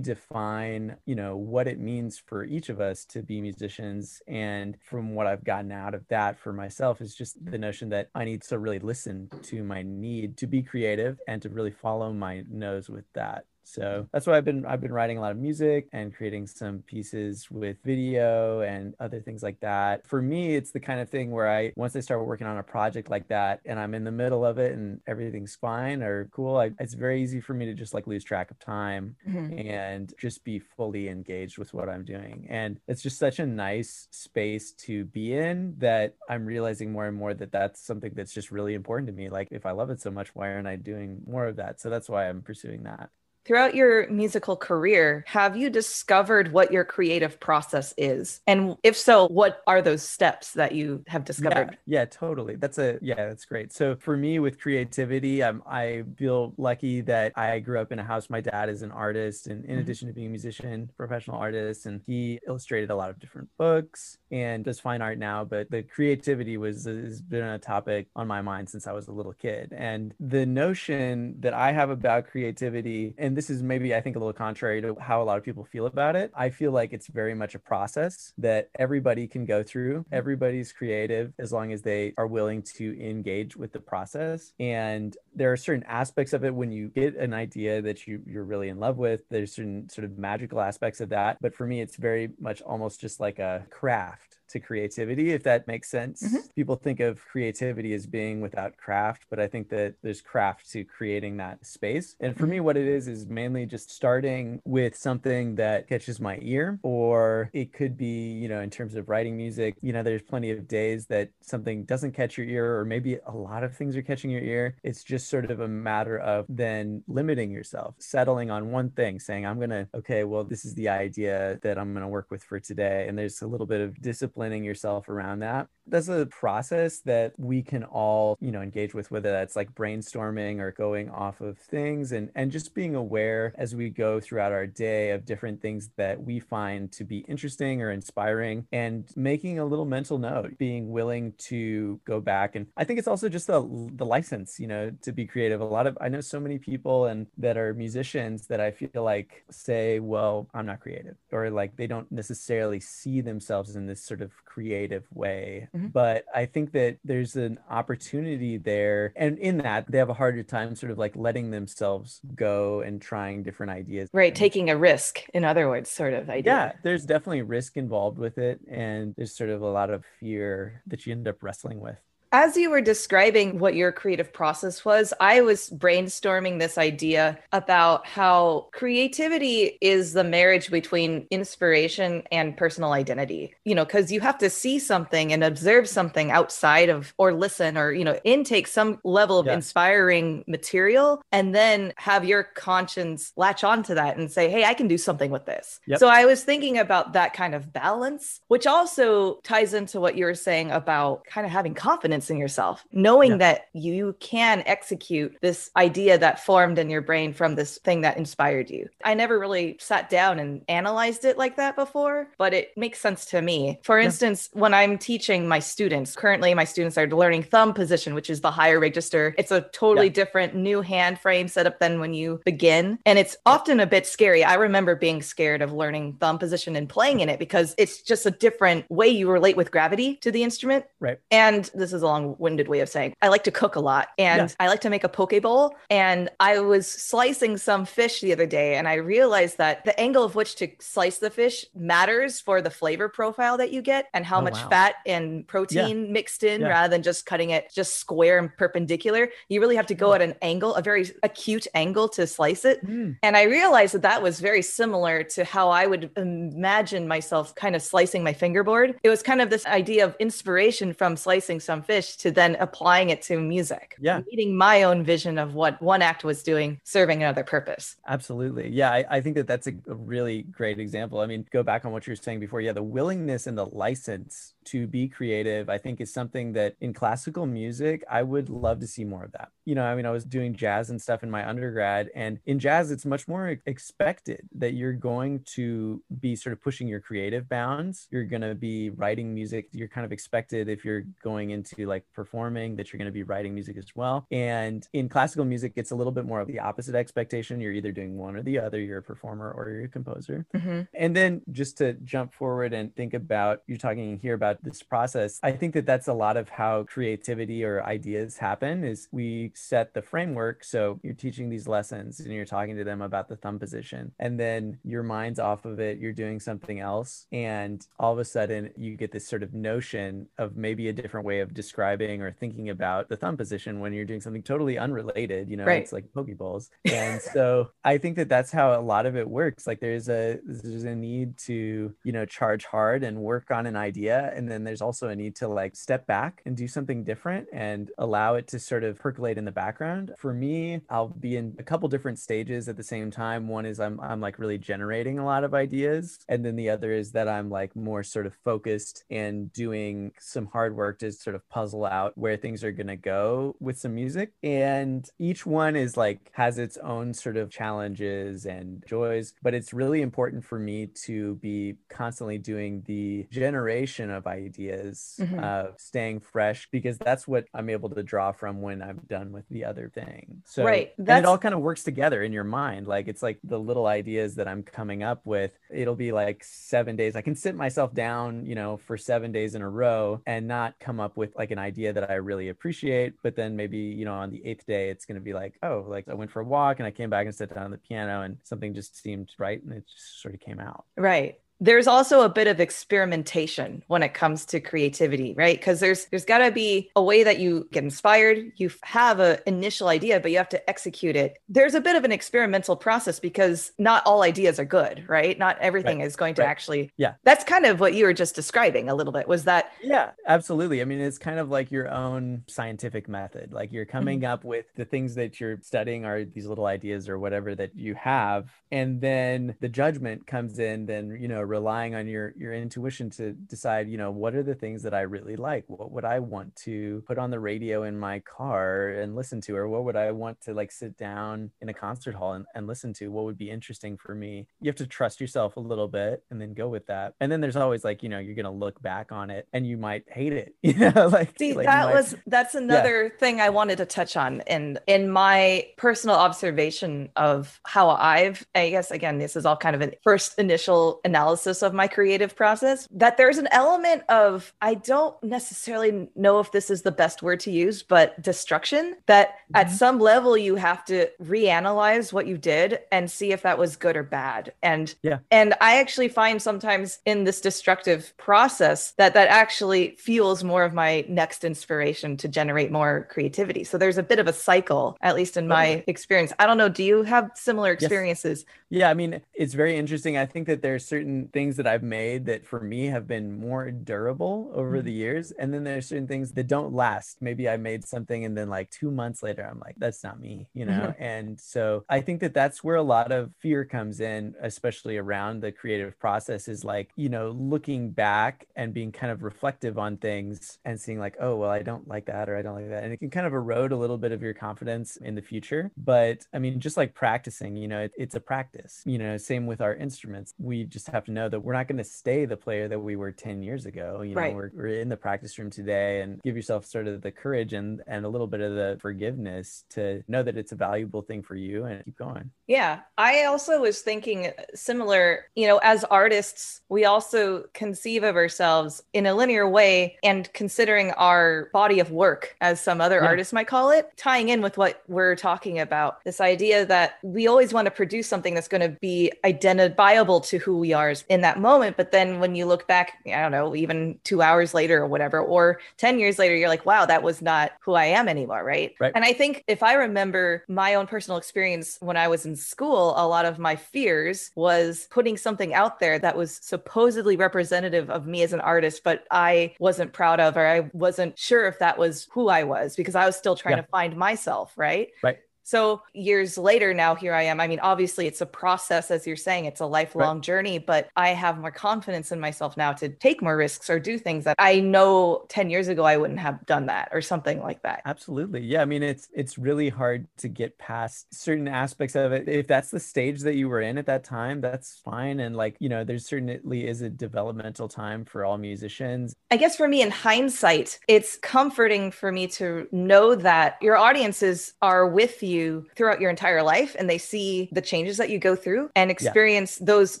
redefine, you know, what it means for each of us to be musicians. And from what I've gotten out of that for myself is just the notion that I need to really listen to my need to be creative and to really follow my nose with that. So that's why I've been I've been writing a lot of music and creating some pieces with video and other things like that. For me, it's the kind of thing where I once I start working on a project like that and I'm in the middle of it and everything's fine or cool, I, it's very easy for me to just like lose track of time Mhm. and just be fully engaged with what I'm doing. And it's just such a nice space to be in that I'm realizing more and more that that's something that's just really important to me. Like, if I love it so much, why aren't I doing more of that? So that's why I'm pursuing that. Throughout your musical career, have you discovered what your creative process is? And if so, what are those steps that you have discovered? Yeah, yeah, totally. That's a yeah, that's great. So for me with creativity, um, I feel lucky that I grew up in a house. My dad is an artist, and in Mhm. addition to being a musician, professional artist, and he illustrated a lot of different books and does fine art now. But the creativity was has been a topic on my mind since I was a little kid, and the notion that I have about creativity, and this is maybe I think a little contrary to how a lot of people feel about it. I feel like it's very much a process that everybody can go through. Mm-hmm. Everybody's creative as long as they are willing to engage with the process. And there are certain aspects of it when you get an idea that you, you're really in love with. There's certain sort of magical aspects of that. But for me, it's very much almost just like a craft to creativity, if that makes sense. Mhm. People think of creativity as being without craft, but I think that there's craft to creating that space. And for me, what it is is mainly just starting with something that catches my ear, or it could be, you know, in terms of writing music, you know, there's plenty of days that something doesn't catch your ear, or maybe a lot of things are catching your ear. It's just sort of a matter of then limiting yourself, settling on one thing, saying, I'm going to, okay, well, this is the idea that I'm going to work with for today. And there's a little bit of discipline yourself around that. That's a process that we can all, you know, engage with, whether that's like brainstorming or going off of things and, and just being aware as we go throughout our day of different things that we find to be interesting or inspiring and making a little mental note, being willing to go back. And I think it's also just the, the license, you know, to be creative. A lot of, I know so many people and that are musicians that I feel like say, well, I'm not creative or like they don't necessarily see themselves in this sort of creative way Mm-hmm. But I think that there's an opportunity there. And in that, they have a harder time sort of like letting themselves go and trying different ideas. Right. Taking a risk, in other words, sort of idea. Yeah. There's definitely risk involved with it. And there's sort of a lot of fear that you end up wrestling with. As you were describing what your creative process was, I was brainstorming this idea about how creativity is the marriage between inspiration and personal identity. You know, because you have to see something and observe something outside of, or listen, or, you know, intake some level of yeah. inspiring material, and then have your conscience latch onto that and say, hey, I can do something with this. Yep. So I was thinking about that kind of balance, which also ties into what you were saying about kind of having confidence confidence in yourself, knowing yeah. that you can execute this idea that formed in your brain from this thing that inspired you. I never really sat down and analyzed it like that before, but it makes sense to me. For instance, yeah. when I'm teaching my students, currently my students are learning thumb position, which is the higher register. It's a totally yeah. different new hand frame setup than when you begin. And it's often a bit scary. I remember being scared of learning thumb position and playing in it because it's just a different way you relate with gravity to the instrument. Right. And this is a long-winded way of saying I like to cook a lot and yeah. I like to make a poke bowl. And I was slicing some fish the other day and I realized that the angle of which to slice the fish matters for the flavor profile that you get and how oh, much wow. fat and protein yeah. mixed in yeah. rather than just cutting it just square and perpendicular. You really have to go at an angle, a very acute angle to slice it. Mm. And I realized that that was very similar to how I would imagine myself kind of slicing my fingerboard. It was kind of this idea of inspiration from slicing some fish fish to then applying it to music. Yeah. Meeting my own vision of what one act was doing, serving another purpose. Absolutely. Yeah. I, I think that that's a, a really great example. I mean, go back on what you were saying before. Yeah. The willingness and the license to be creative, I think is something that in classical music, I would love to see more of that. You know, I mean, I was doing jazz and stuff in my undergrad, and in jazz, it's much more expected that you're going to be sort of pushing your creative bounds. You're going to be writing music. You're kind of expected if you're going into like performing that you're going to be writing music as well. And in classical music, it's a little bit more of the opposite expectation. You're either doing one or the other. You're a performer or you're a composer. Mm-hmm. And then just to jump forward and think about, you're talking here about this process. I think that that's a lot of how creativity or ideas happen is we set the framework. So you're teaching these lessons and you're talking to them about the thumb position and then your mind's off of it. You're doing something else. And all of a sudden you get this sort of notion of maybe a different way of describing describing or thinking about the thumb position when you're doing something totally unrelated. You know, right. it's like poke bowls. And so I think that that's how a lot of it works. Like there's a there's a need to you know charge hard and work on an idea, and then there's also a need to like step back and do something different and allow it to sort of percolate in the background. For me, I'll be in a couple different stages at the same time. One is I'm I'm like really generating a lot of ideas, and then the other is that I'm like more sort of focused and doing some hard work to sort of puzzle puzzle out where things are going to go with some music. And each one is like has its own sort of challenges and joys, but it's really important for me to be constantly doing the generation of ideas, mm-hmm. uh, staying fresh, because that's what I'm able to draw from when I'm done with the other thing. So, right. That's... And it all kind of works together in your mind. Like it's like the little ideas that I'm coming up with. It'll be like seven days. I can sit myself down, you know, for seven days in a row and not come up with like an idea that I really appreciate. But then maybe, you know, on the eighth day, it's going to be like, oh, like I went for a walk and I came back and sat down on the piano and something just seemed right. And it just sort of came out. Right there's also a bit of experimentation when it comes to creativity right because there's there's got to be a way that you get inspired you have an initial idea but you have to execute it there's a bit of an experimental process because not all ideas are good right not everything right. is going to right. actually yeah that's kind of what you were just describing a little bit was that yeah absolutely i mean it's kind of like your own scientific method like you're coming mm-hmm. up with the things that you're studying are these little ideas or whatever that you have and then the judgment comes in then you know relying on your your intuition to decide you know what are the things that i really like? What would i want to put on the radio in my car and listen to? Or what would i want to like sit down in a concert hall and, and listen to? What would be interesting for me? You have to trust yourself a little bit and then go with that. And then there's always like you know you're gonna look back on it and you might hate it you know like see like that might... was that's another yeah. thing i wanted to touch on and in my personal observation of how i've i guess again this is all kind of a first initial analysis analysis of my creative process that there's an element of I don't necessarily know if this is the best word to use, but destruction that mm-hmm. at some level you have to reanalyze what you did and see if that was good or bad. And yeah. And I actually find sometimes in this destructive process that that actually fuels more of my next inspiration to generate more creativity. So there's a bit of a cycle, at least in my experience. I don't know. Do you have similar experiences? Yes. Yeah, I mean, it's very interesting. I think that there's certain things that I've made that for me have been more durable over mm-hmm. the years. And then there's certain things that don't last. Maybe I made something and then like two months later, I'm like, that's not me, you know? Mm-hmm. And so I think that that's where a lot of fear comes in, especially around the creative process is like, you know, looking back and being kind of reflective on things and seeing like, oh, well, I don't like that or I don't like that. And it can kind of erode a little bit of your confidence in the future. But I mean, just like practicing, you know, it, it's a practice practice. You know, same with our instruments. We just have to know that we're not going to stay the player that we were 10 years ago. You know, right. we're, we're in the practice room today and give yourself sort of the courage and, and a little bit of the forgiveness to know that it's a valuable thing for you and keep going. Yeah. I also was thinking similar, you know, as artists, we also conceive of ourselves in a linear way and considering our body of work, as some other yeah. artists might call it, tying in with what we're talking about. This idea that we always want to produce something that's going to be identifiable to who we are in that moment. But then when you look back, I don't know, even two hours later or whatever, or 10 years later, you're like, wow, that was not who I am anymore. Right. right. And I think if I remember my own personal experience when I was in school, a lot of my fears was putting something out there that was supposedly representative of me as an artist, but I wasn't proud of, or I wasn't sure if that was who I was because I was still trying yeah. to find myself. Right. Right. So years later, now here I am. I mean, obviously, it's a process, as you're saying, it's a lifelong right. journey, but I have more confidence in myself now to take more risks or do things that I know 10 years ago I wouldn't have done that or something like that. Absolutely. Yeah. I mean, it's it's really hard to get past certain aspects of it. If that's the stage that you were in at that time, that's fine. And like, you know, there's certainly is a developmental time for all musicians. I guess for me, in hindsight, it's comforting for me to know that your audiences are with you you throughout your entire life and they see the changes that you go through and experience yeah. those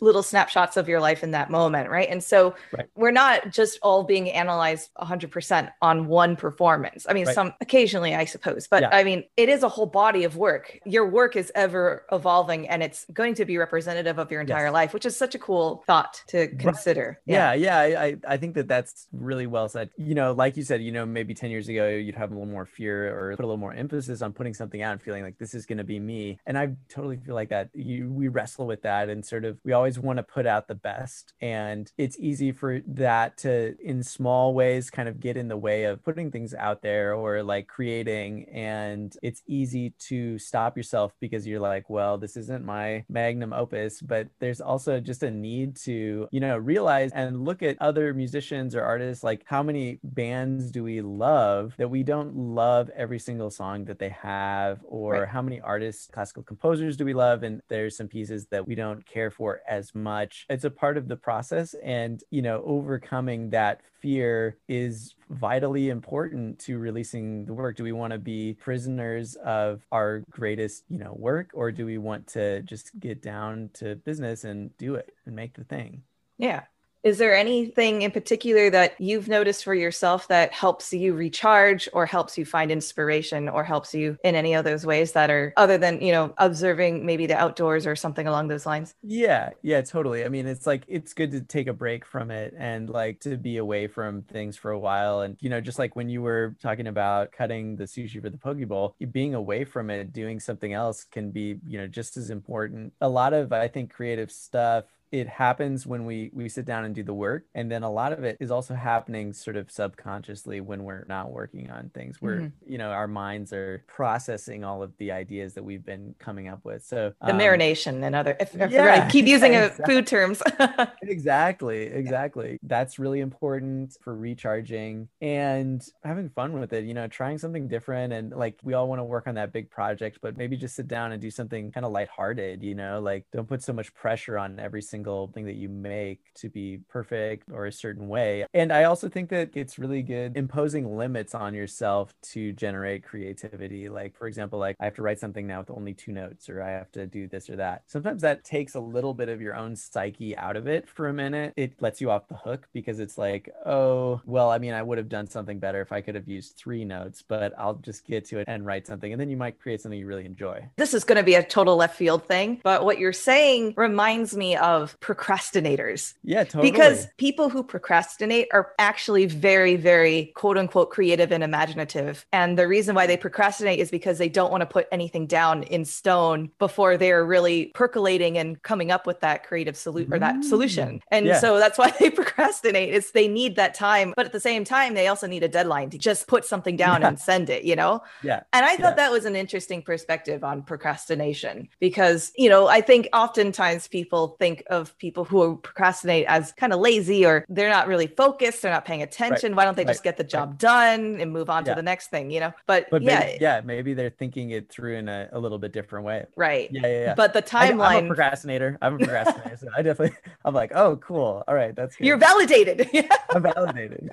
little snapshots of your life in that moment. Right. And so right. we're not just all being analyzed 100% on one performance. I mean, right. some occasionally, I suppose, but yeah. I mean, it is a whole body of work. Your work is ever evolving and it's going to be representative of your entire yes. life, which is such a cool thought to consider. Right. Yeah. Yeah. yeah I, I think that that's really well said. You know, like you said, you know, maybe 10 years ago, you'd have a little more fear or put a little more emphasis on putting something out and feeling feeling like this is going to be me. And I totally feel like that. You, we wrestle with that and sort of, we always want to put out the best. And it's easy for that to, in small ways, kind of get in the way of putting things out there or like creating. And it's easy to stop yourself because you're like, well, this isn't my magnum opus. But there's also just a need to, you know, realize and look at other musicians or artists, like how many bands do we love that we don't love every single song that they have or or right. how many artists, classical composers do we love? And there's some pieces that we don't care for as much. It's a part of the process. And, you know, overcoming that fear is vitally important to releasing the work do we want to be prisoners of our greatest you know work or do we want to just get down to business and do it and make the thing yeah is there anything in particular that you've noticed for yourself that helps you recharge or helps you find inspiration or helps you in any of those ways that are other than, you know, observing maybe the outdoors or something along those lines? Yeah, yeah, totally. I mean, it's like it's good to take a break from it and like to be away from things for a while. And, you know, just like when you were talking about cutting the sushi for the poke bowl, being away from it, doing something else can be, you know, just as important. A lot of, I think, creative stuff it happens when we we sit down and do the work and then a lot of it is also happening sort of subconsciously when we're not working on things where mm-hmm. you know our minds are processing all of the ideas that we've been coming up with so the um, marination and other if, if yeah, keep using exactly. food terms exactly exactly that's really important for recharging and having fun with it you know trying something different and like we all want to work on that big project but maybe just sit down and do something kind of lighthearted you know like don't put so much pressure on every single single thing that you make to be perfect or a certain way. And I also think that it's really good imposing limits on yourself to generate creativity. Like, for example, like I have to write something now with only two notes, or I have to do this or that. Sometimes that takes a little bit of your own psyche out of it for a minute. It lets you off the hook because it's like, oh, well, I mean, I would have done something better if I could have used three notes, but I'll just get to it and write something. And then you might create something you really enjoy. This is going to be a total left field thing, but what you're saying reminds me of procrastinators. Yeah, totally. Because people who procrastinate are actually very, very quote unquote creative and imaginative. And the reason why they procrastinate is because they don't want to put anything down in stone before they're really percolating and coming up with that creative solution or that mm. solution. And Yeah. so that's why they procrastinate. Is they need that time, but at the same time, they also need a deadline to just put something down Yeah. and send it, you know? Yeah. And I thought Yeah. that was an interesting perspective on procrastination because, you know, I think oftentimes people think of people who procrastinate as kind of lazy or they're not really focused, they're not paying attention. Why don't they just get the job done and move on to the next thing, you know? But, But yeah, maybe, yeah, maybe they're thinking it through in a, a little bit different way. right. Yeah, yeah, yeah. But the timeline. I, am a procrastinator. I'm a procrastinator. so I definitely, I'm like, oh, cool. All right, that's good. you're validated. I'm validated.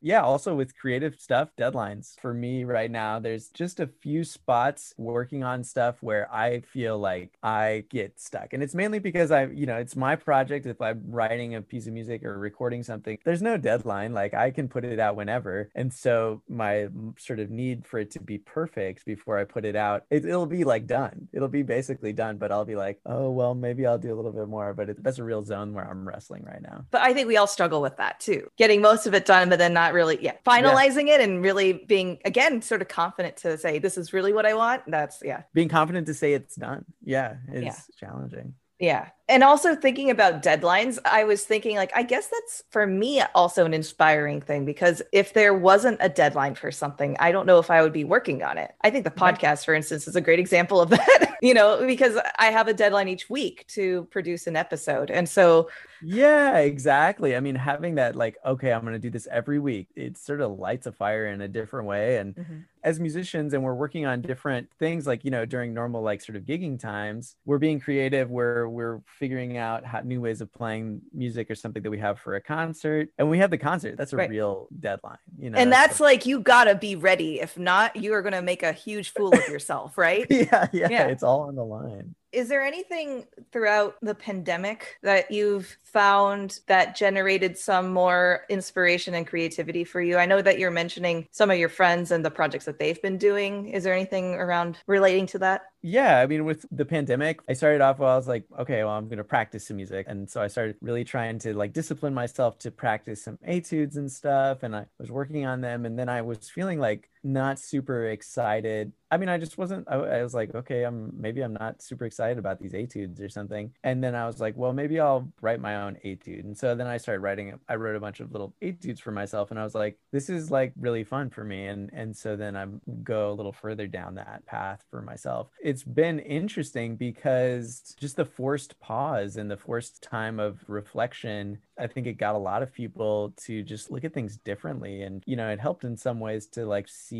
yeah. Also with creative stuff, deadlines for me right now, there's just a few spots working on stuff where I feel like I get stuck. And it's mainly because I, you know, it's my project. If I'm writing a piece of music or recording something, there's no deadline. Like I can put it out whenever. And so my sort of need for it to be perfect before I put it out, it, it'll be like done. It'll be basically done, but I'll be like, oh, well, maybe I'll do a little bit more. But it, that's a real zone where I'm wrestling right now. but I think we all struggle with that too. Getting most of it done, but then not really, yeah, finalizing it and really being, again, sort of confident to say, this is really what I want. That's, yeah. being confident to say it's done yeah is Yeah. challenging Yeah. And also thinking about deadlines, I was thinking, like, I guess that's for me also an inspiring thing because if there wasn't a deadline for something, I don't know if I would be working on it. I think the podcast, for instance, is a great example of that, you know, because I have a deadline each week to produce an episode. And so, yeah exactly i mean having that like okay i'm going to do this every week it sort of lights a fire in a different way and mm-hmm. as musicians and we're working on different things like you know during normal like sort of gigging times we're being creative we're we're figuring out how, new ways of playing music or something that we have for a concert and we have the concert that's a Right. real deadline you know and it's that's like, you gotta be ready. If not, you are to make a huge fool of yourself, right? yeah, yeah Yeah. it's all on the line Is there anything throughout the pandemic that you've found that generated some more inspiration and creativity for you? I know that you're mentioning some of your friends and the projects that they've been doing. Is there anything around relating to that? Yeah, I mean, with the pandemic, I started off well, I was like, okay, well, I'm going to practice some music. And so I started really trying to like discipline myself to practice some etudes and stuff. And I was working on them. And then I was feeling like not super excited. I mean, I just wasn't, I, I was like, okay, I'm maybe I'm not super excited about these etudes or something. And then I was like, well, maybe I'll write my own etude. And so then I started writing, I wrote a bunch of little etudes for myself. And I was like, this is like really fun for me. And, and so then I go a little further down that path for myself. It's been interesting because just the forced pause and the forced time of reflection, I think it got a lot of people to just look at things differently. And, you know, it helped in some ways to like see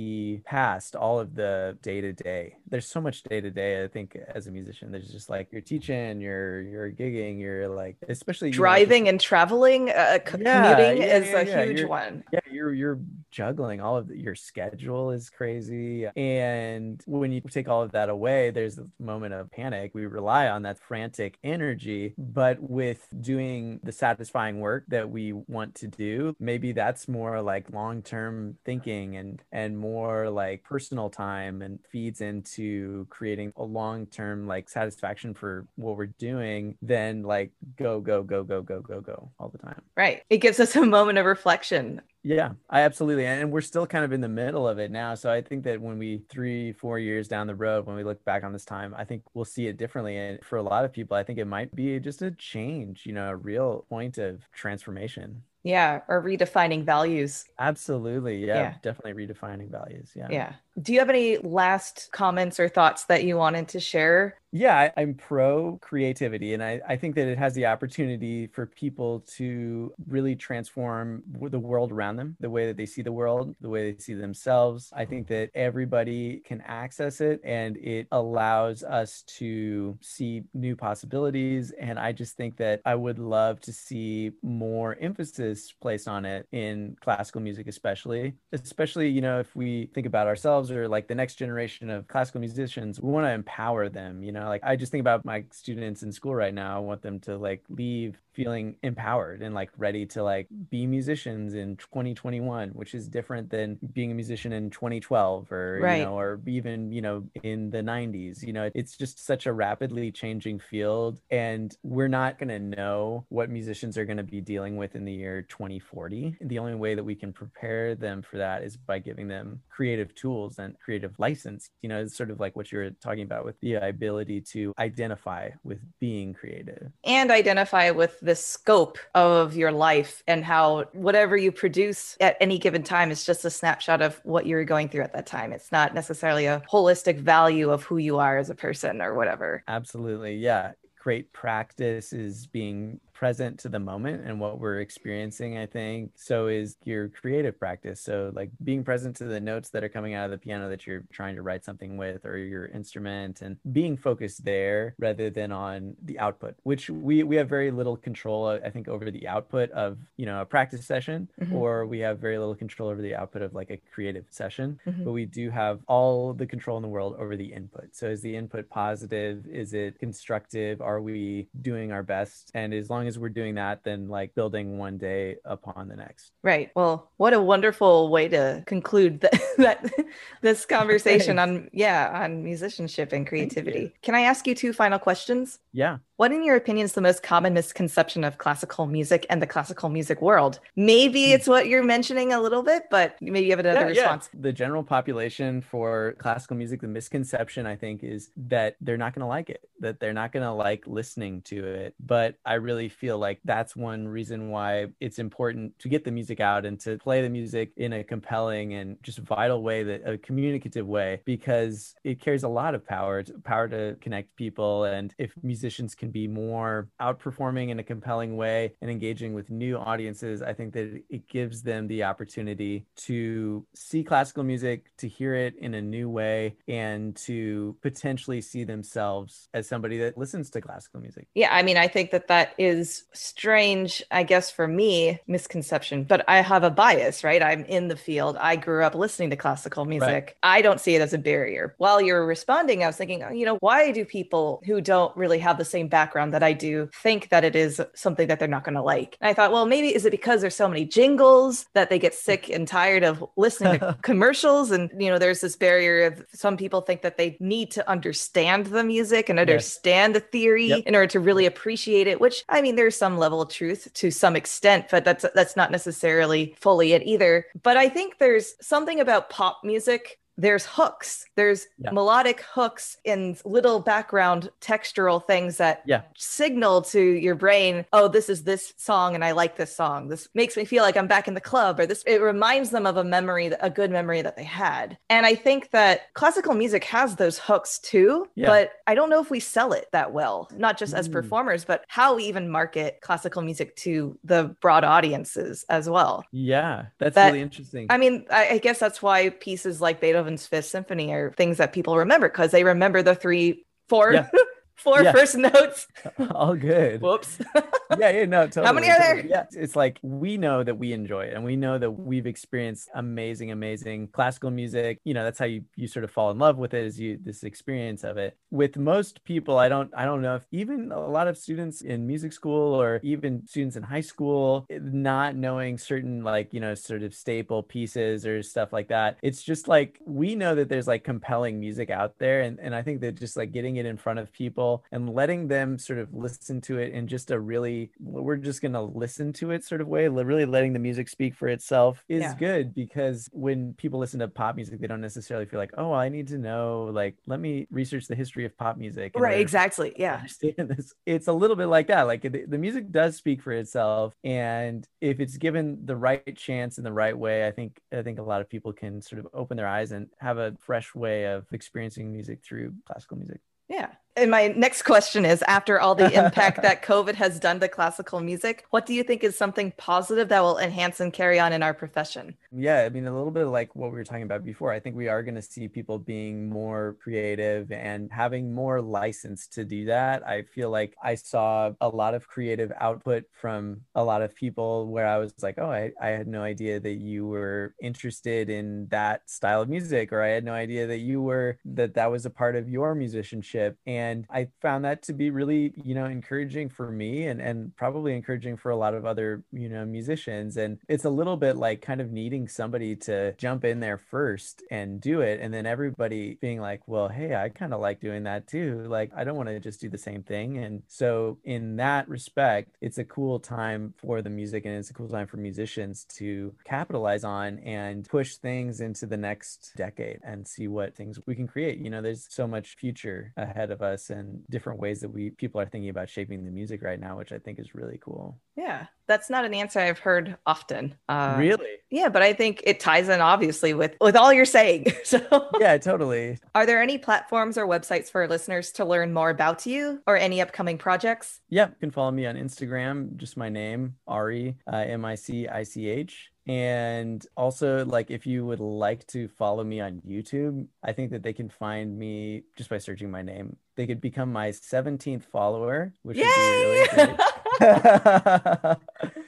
past all of the day to day. There's so much day to day, I think, as a musician. There's just like you're teaching, you're you're gigging, you're like especially you know, Driving and traveling, uh, Yeah, commuting yeah, is yeah, a yeah. huge You're- one. yeah you're you're juggling all of the, your schedule is crazy and when you take all of that away there's a moment of panic we rely on that frantic energy but with doing the satisfying work that we want to do maybe that's more like long-term thinking and and more like personal time and feeds into creating a long-term like satisfaction for what we're doing than like go go go go go go go all the time Right. It gives us a moment of reflection. Yeah, I absolutely. And we're still kind of in the middle of it now. So I think that when we three, four years down the road, when we look back on this time, I think we'll see it differently. And for a lot of people, I think it might be just a change, you know, a real point of transformation. Yeah. Or redefining values. Absolutely. Yeah. Yeah. Definitely redefining values. Yeah. Yeah. Do you have any last comments or thoughts that you wanted to share? Yeah, I, am pro creativity, and I, I think that it has the opportunity for people to really transform the world around them, the way that they see the world, the way they see themselves. I think that everybody can access it, and it allows us to see new possibilities. And I just think that I would love to see more emphasis placed on it in classical music, especially, especially you know if we think about ourselves or like the next generation of classical musicians, we want to empower them, you know know? Like i just think about my students in school right now i want them to like leave feeling empowered and like ready to like be musicians in 2021 which is different than being a musician in 2012 or right. you know or even you know in the 90s you know it's just such a rapidly changing field and we're not going to know what musicians are going to be dealing with in the year 2040 the only way that we can prepare them for that is by giving them creative tools and creative license you know it's sort of like what you're talking about with the ability to identify with being creative and identify with the scope of your life and how whatever you produce at any given time is just a snapshot of what you're going through at that time. It's not necessarily a holistic value of who you are as a person or whatever. Absolutely. Yeah. Great practice is being present to the moment and what we're experiencing, I think. So is your creative practice. So, like being present to the notes that are coming out of the piano that you're trying to write something with or your instrument and being focused there rather than on the output, which we, we have very little control, I think, over the output of, you know, a practice session, mm-hmm. or we have very little control over the output of like a creative session. Mm-hmm. But we do have all the control in the world over the input. So, is the input positive? Is it constructive? Are we doing our best? And as long as as we're doing that than like building one day upon the next. Right. Well, what a wonderful way to conclude that, that this conversation on yeah, on musicianship and creativity. Can I ask you two final questions? Yeah. What, in your opinion, is the most common misconception of classical music and the classical music world? Maybe hmm. it's what you're mentioning a little bit, but maybe you have another yeah, response. Yeah. The general population for classical music, the misconception, I think, is that they're not going to like it, that they're not going to like listening to it. But I really feel like that's one reason why it's important to get the music out and to play the music in a compelling and just vital way, that a communicative way, because it carries a lot of power, to, power to connect people. And if musicians can be more outperforming in a compelling way and engaging with new audiences, I think that it gives them the opportunity to see classical music, to hear it in a new way, and to potentially see themselves as somebody that listens to classical music. Yeah, I mean, I think that that is strange, I guess, for me, misconception, but I have a bias, right? I'm in the field. I grew up listening to classical music. Right. I don't see it as a barrier. While you're responding, I was thinking, oh, you know, why do people who don't really have the same background background that I do think that it is something that they're not going to like. And I thought, well, maybe is it because there's so many jingles that they get sick and tired of listening to commercials? And, you know, there's this barrier of some people think that they need to understand the music and understand yes. the theory yep. in order to really appreciate it, which I mean, there's some level of truth to some extent, but that's that's not necessarily fully it either. But I think there's something about pop music there's hooks there's yeah. melodic hooks and little background textural things that yeah. signal to your brain oh this is this song and i like this song this makes me feel like i'm back in the club or this it reminds them of a memory a good memory that they had and i think that classical music has those hooks too yeah. but i don't know if we sell it that well not just as mm. performers but how we even market classical music to the broad audiences as well yeah that's that, really interesting i mean I, I guess that's why pieces like beethoven Beethoven's Fifth Symphony are things that people remember because they remember the three, four, yeah. four yeah. first notes. All good. Whoops. yeah, yeah, no, totally. How many are there? Yeah, it's like we know that we enjoy it, and we know that we've experienced amazing, amazing classical music. You know, that's how you you sort of fall in love with it, is you this experience of it. With most people, I don't I don't know if even a lot of students in music school or even students in high school, not knowing certain like you know sort of staple pieces or stuff like that. It's just like we know that there's like compelling music out there, and and I think that just like getting it in front of people people and letting them sort of listen to it in just a really we're just going to listen to it sort of way really letting the music speak for itself is yeah. good because when people listen to pop music they don't necessarily feel like oh i need to know like let me research the history of pop music right exactly yeah. understand this. It's a little bit like that like the, the music does speak for itself and if it's given the right chance in the right way i think i think a lot of people can sort of open their eyes and have a fresh way of experiencing music through classical music. Yeah and my next question is after all the impact that COVID has done to classical music, what do you think is something positive that will enhance and carry on in our profession? Yeah, I mean, a little bit like what we were talking about before. I think we are going to see people being more creative and having more license to do that. I feel like I saw a lot of creative output from a lot of people where I was like, oh, I, I had no idea that you were interested in that style of music, or I had no idea that you were, that that was a part of your musicianship. And and i found that to be really you know encouraging for me and and probably encouraging for a lot of other you know musicians. And it's a little bit like kind of needing somebody to jump in there first and do it. And then everybody being like well hey i kind of like doing that too. Like i don't want to just do the same thing. And so in that respect it's a cool time for the music and it's a cool time for musicians to capitalize on and push things into the next decade and see what things we can create. You know there's so much future ahead of us us and different ways that we people are thinking about shaping the music right now, which I think is really cool. Yeah, that's not an answer I've heard often. Uh, really? Yeah, but I think it ties in obviously with with all you're saying. so yeah, totally. Are there any platforms or websites for listeners to learn more about you or any upcoming projects? Yeah, you can follow me on Instagram, just my name, Ari, uh, M I C I C H and also like if you would like to follow me on youtube i think that they can find me just by searching my name they could become my 17th follower which Yay! would be really great i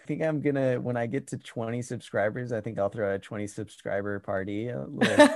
think i'm gonna when i get to 20 subscribers i think i'll throw a 20 subscriber party uh, little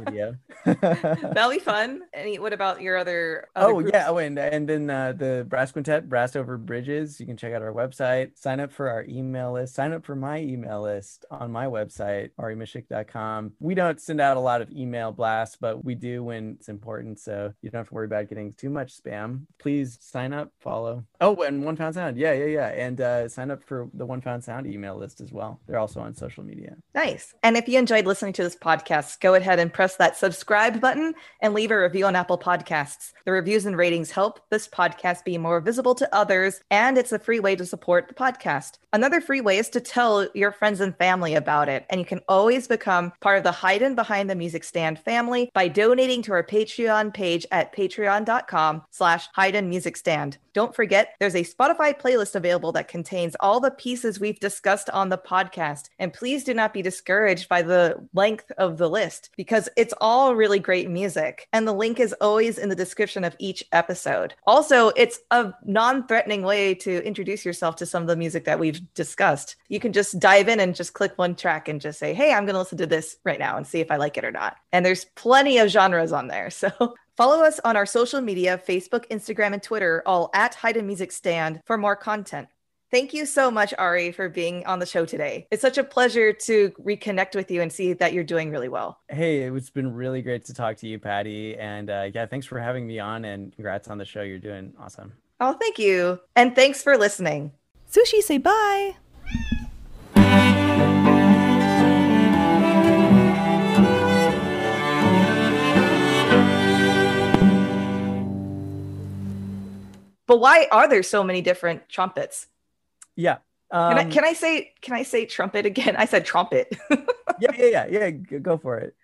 video. That'll be fun. Any? What about your other? other oh groups? yeah. Oh, and and then uh, the brass quintet, brass over bridges. You can check out our website. Sign up for our email list. Sign up for my email list on my website, arimicich.com. We don't send out a lot of email blasts, but we do when it's important. So you don't have to worry about getting too much spam. Please sign up, follow. Oh, and One Found Sound. Yeah, yeah, yeah. And uh, sign up for the One Found Sound email list as well. They're also on social media. Nice. And if you enjoyed listening to this podcast, go ahead and press that subscribe button and leave a review on Apple Podcasts. The reviews and ratings help this podcast be more visible to others, and it's a free way to support the podcast. Another free way is to tell your friends and family about it, and you can always become part of the Haydn Behind the Music Stand family by donating to our Patreon page at patreon.com slash Music Stand. Don't forget, there's a Spotify playlist available that contains all the pieces we've discussed on the podcast. And please do not be discouraged by the length of the list because it's all really great music. And the link is always in the description of each episode. Also, it's a non threatening way to introduce yourself to some of the music that we've discussed. You can just dive in and just click one track and just say, hey, I'm going to listen to this right now and see if I like it or not. And there's plenty of genres on there. So Follow us on our social media Facebook, Instagram, and Twitter, all at Haydn Music Stand for more content. Thank you so much, Ari, for being on the show today. It's such a pleasure to reconnect with you and see that you're doing really well. Hey, it's been really great to talk to you, Patty. And uh, yeah, thanks for having me on and congrats on the show. You're doing awesome. Oh, thank you. And thanks for listening. Sushi, say bye. But why are there so many different trumpets? Yeah. Um, can, I, um, can I say can I say trumpet again? I said trumpet. yeah, yeah, yeah, yeah. Go for it.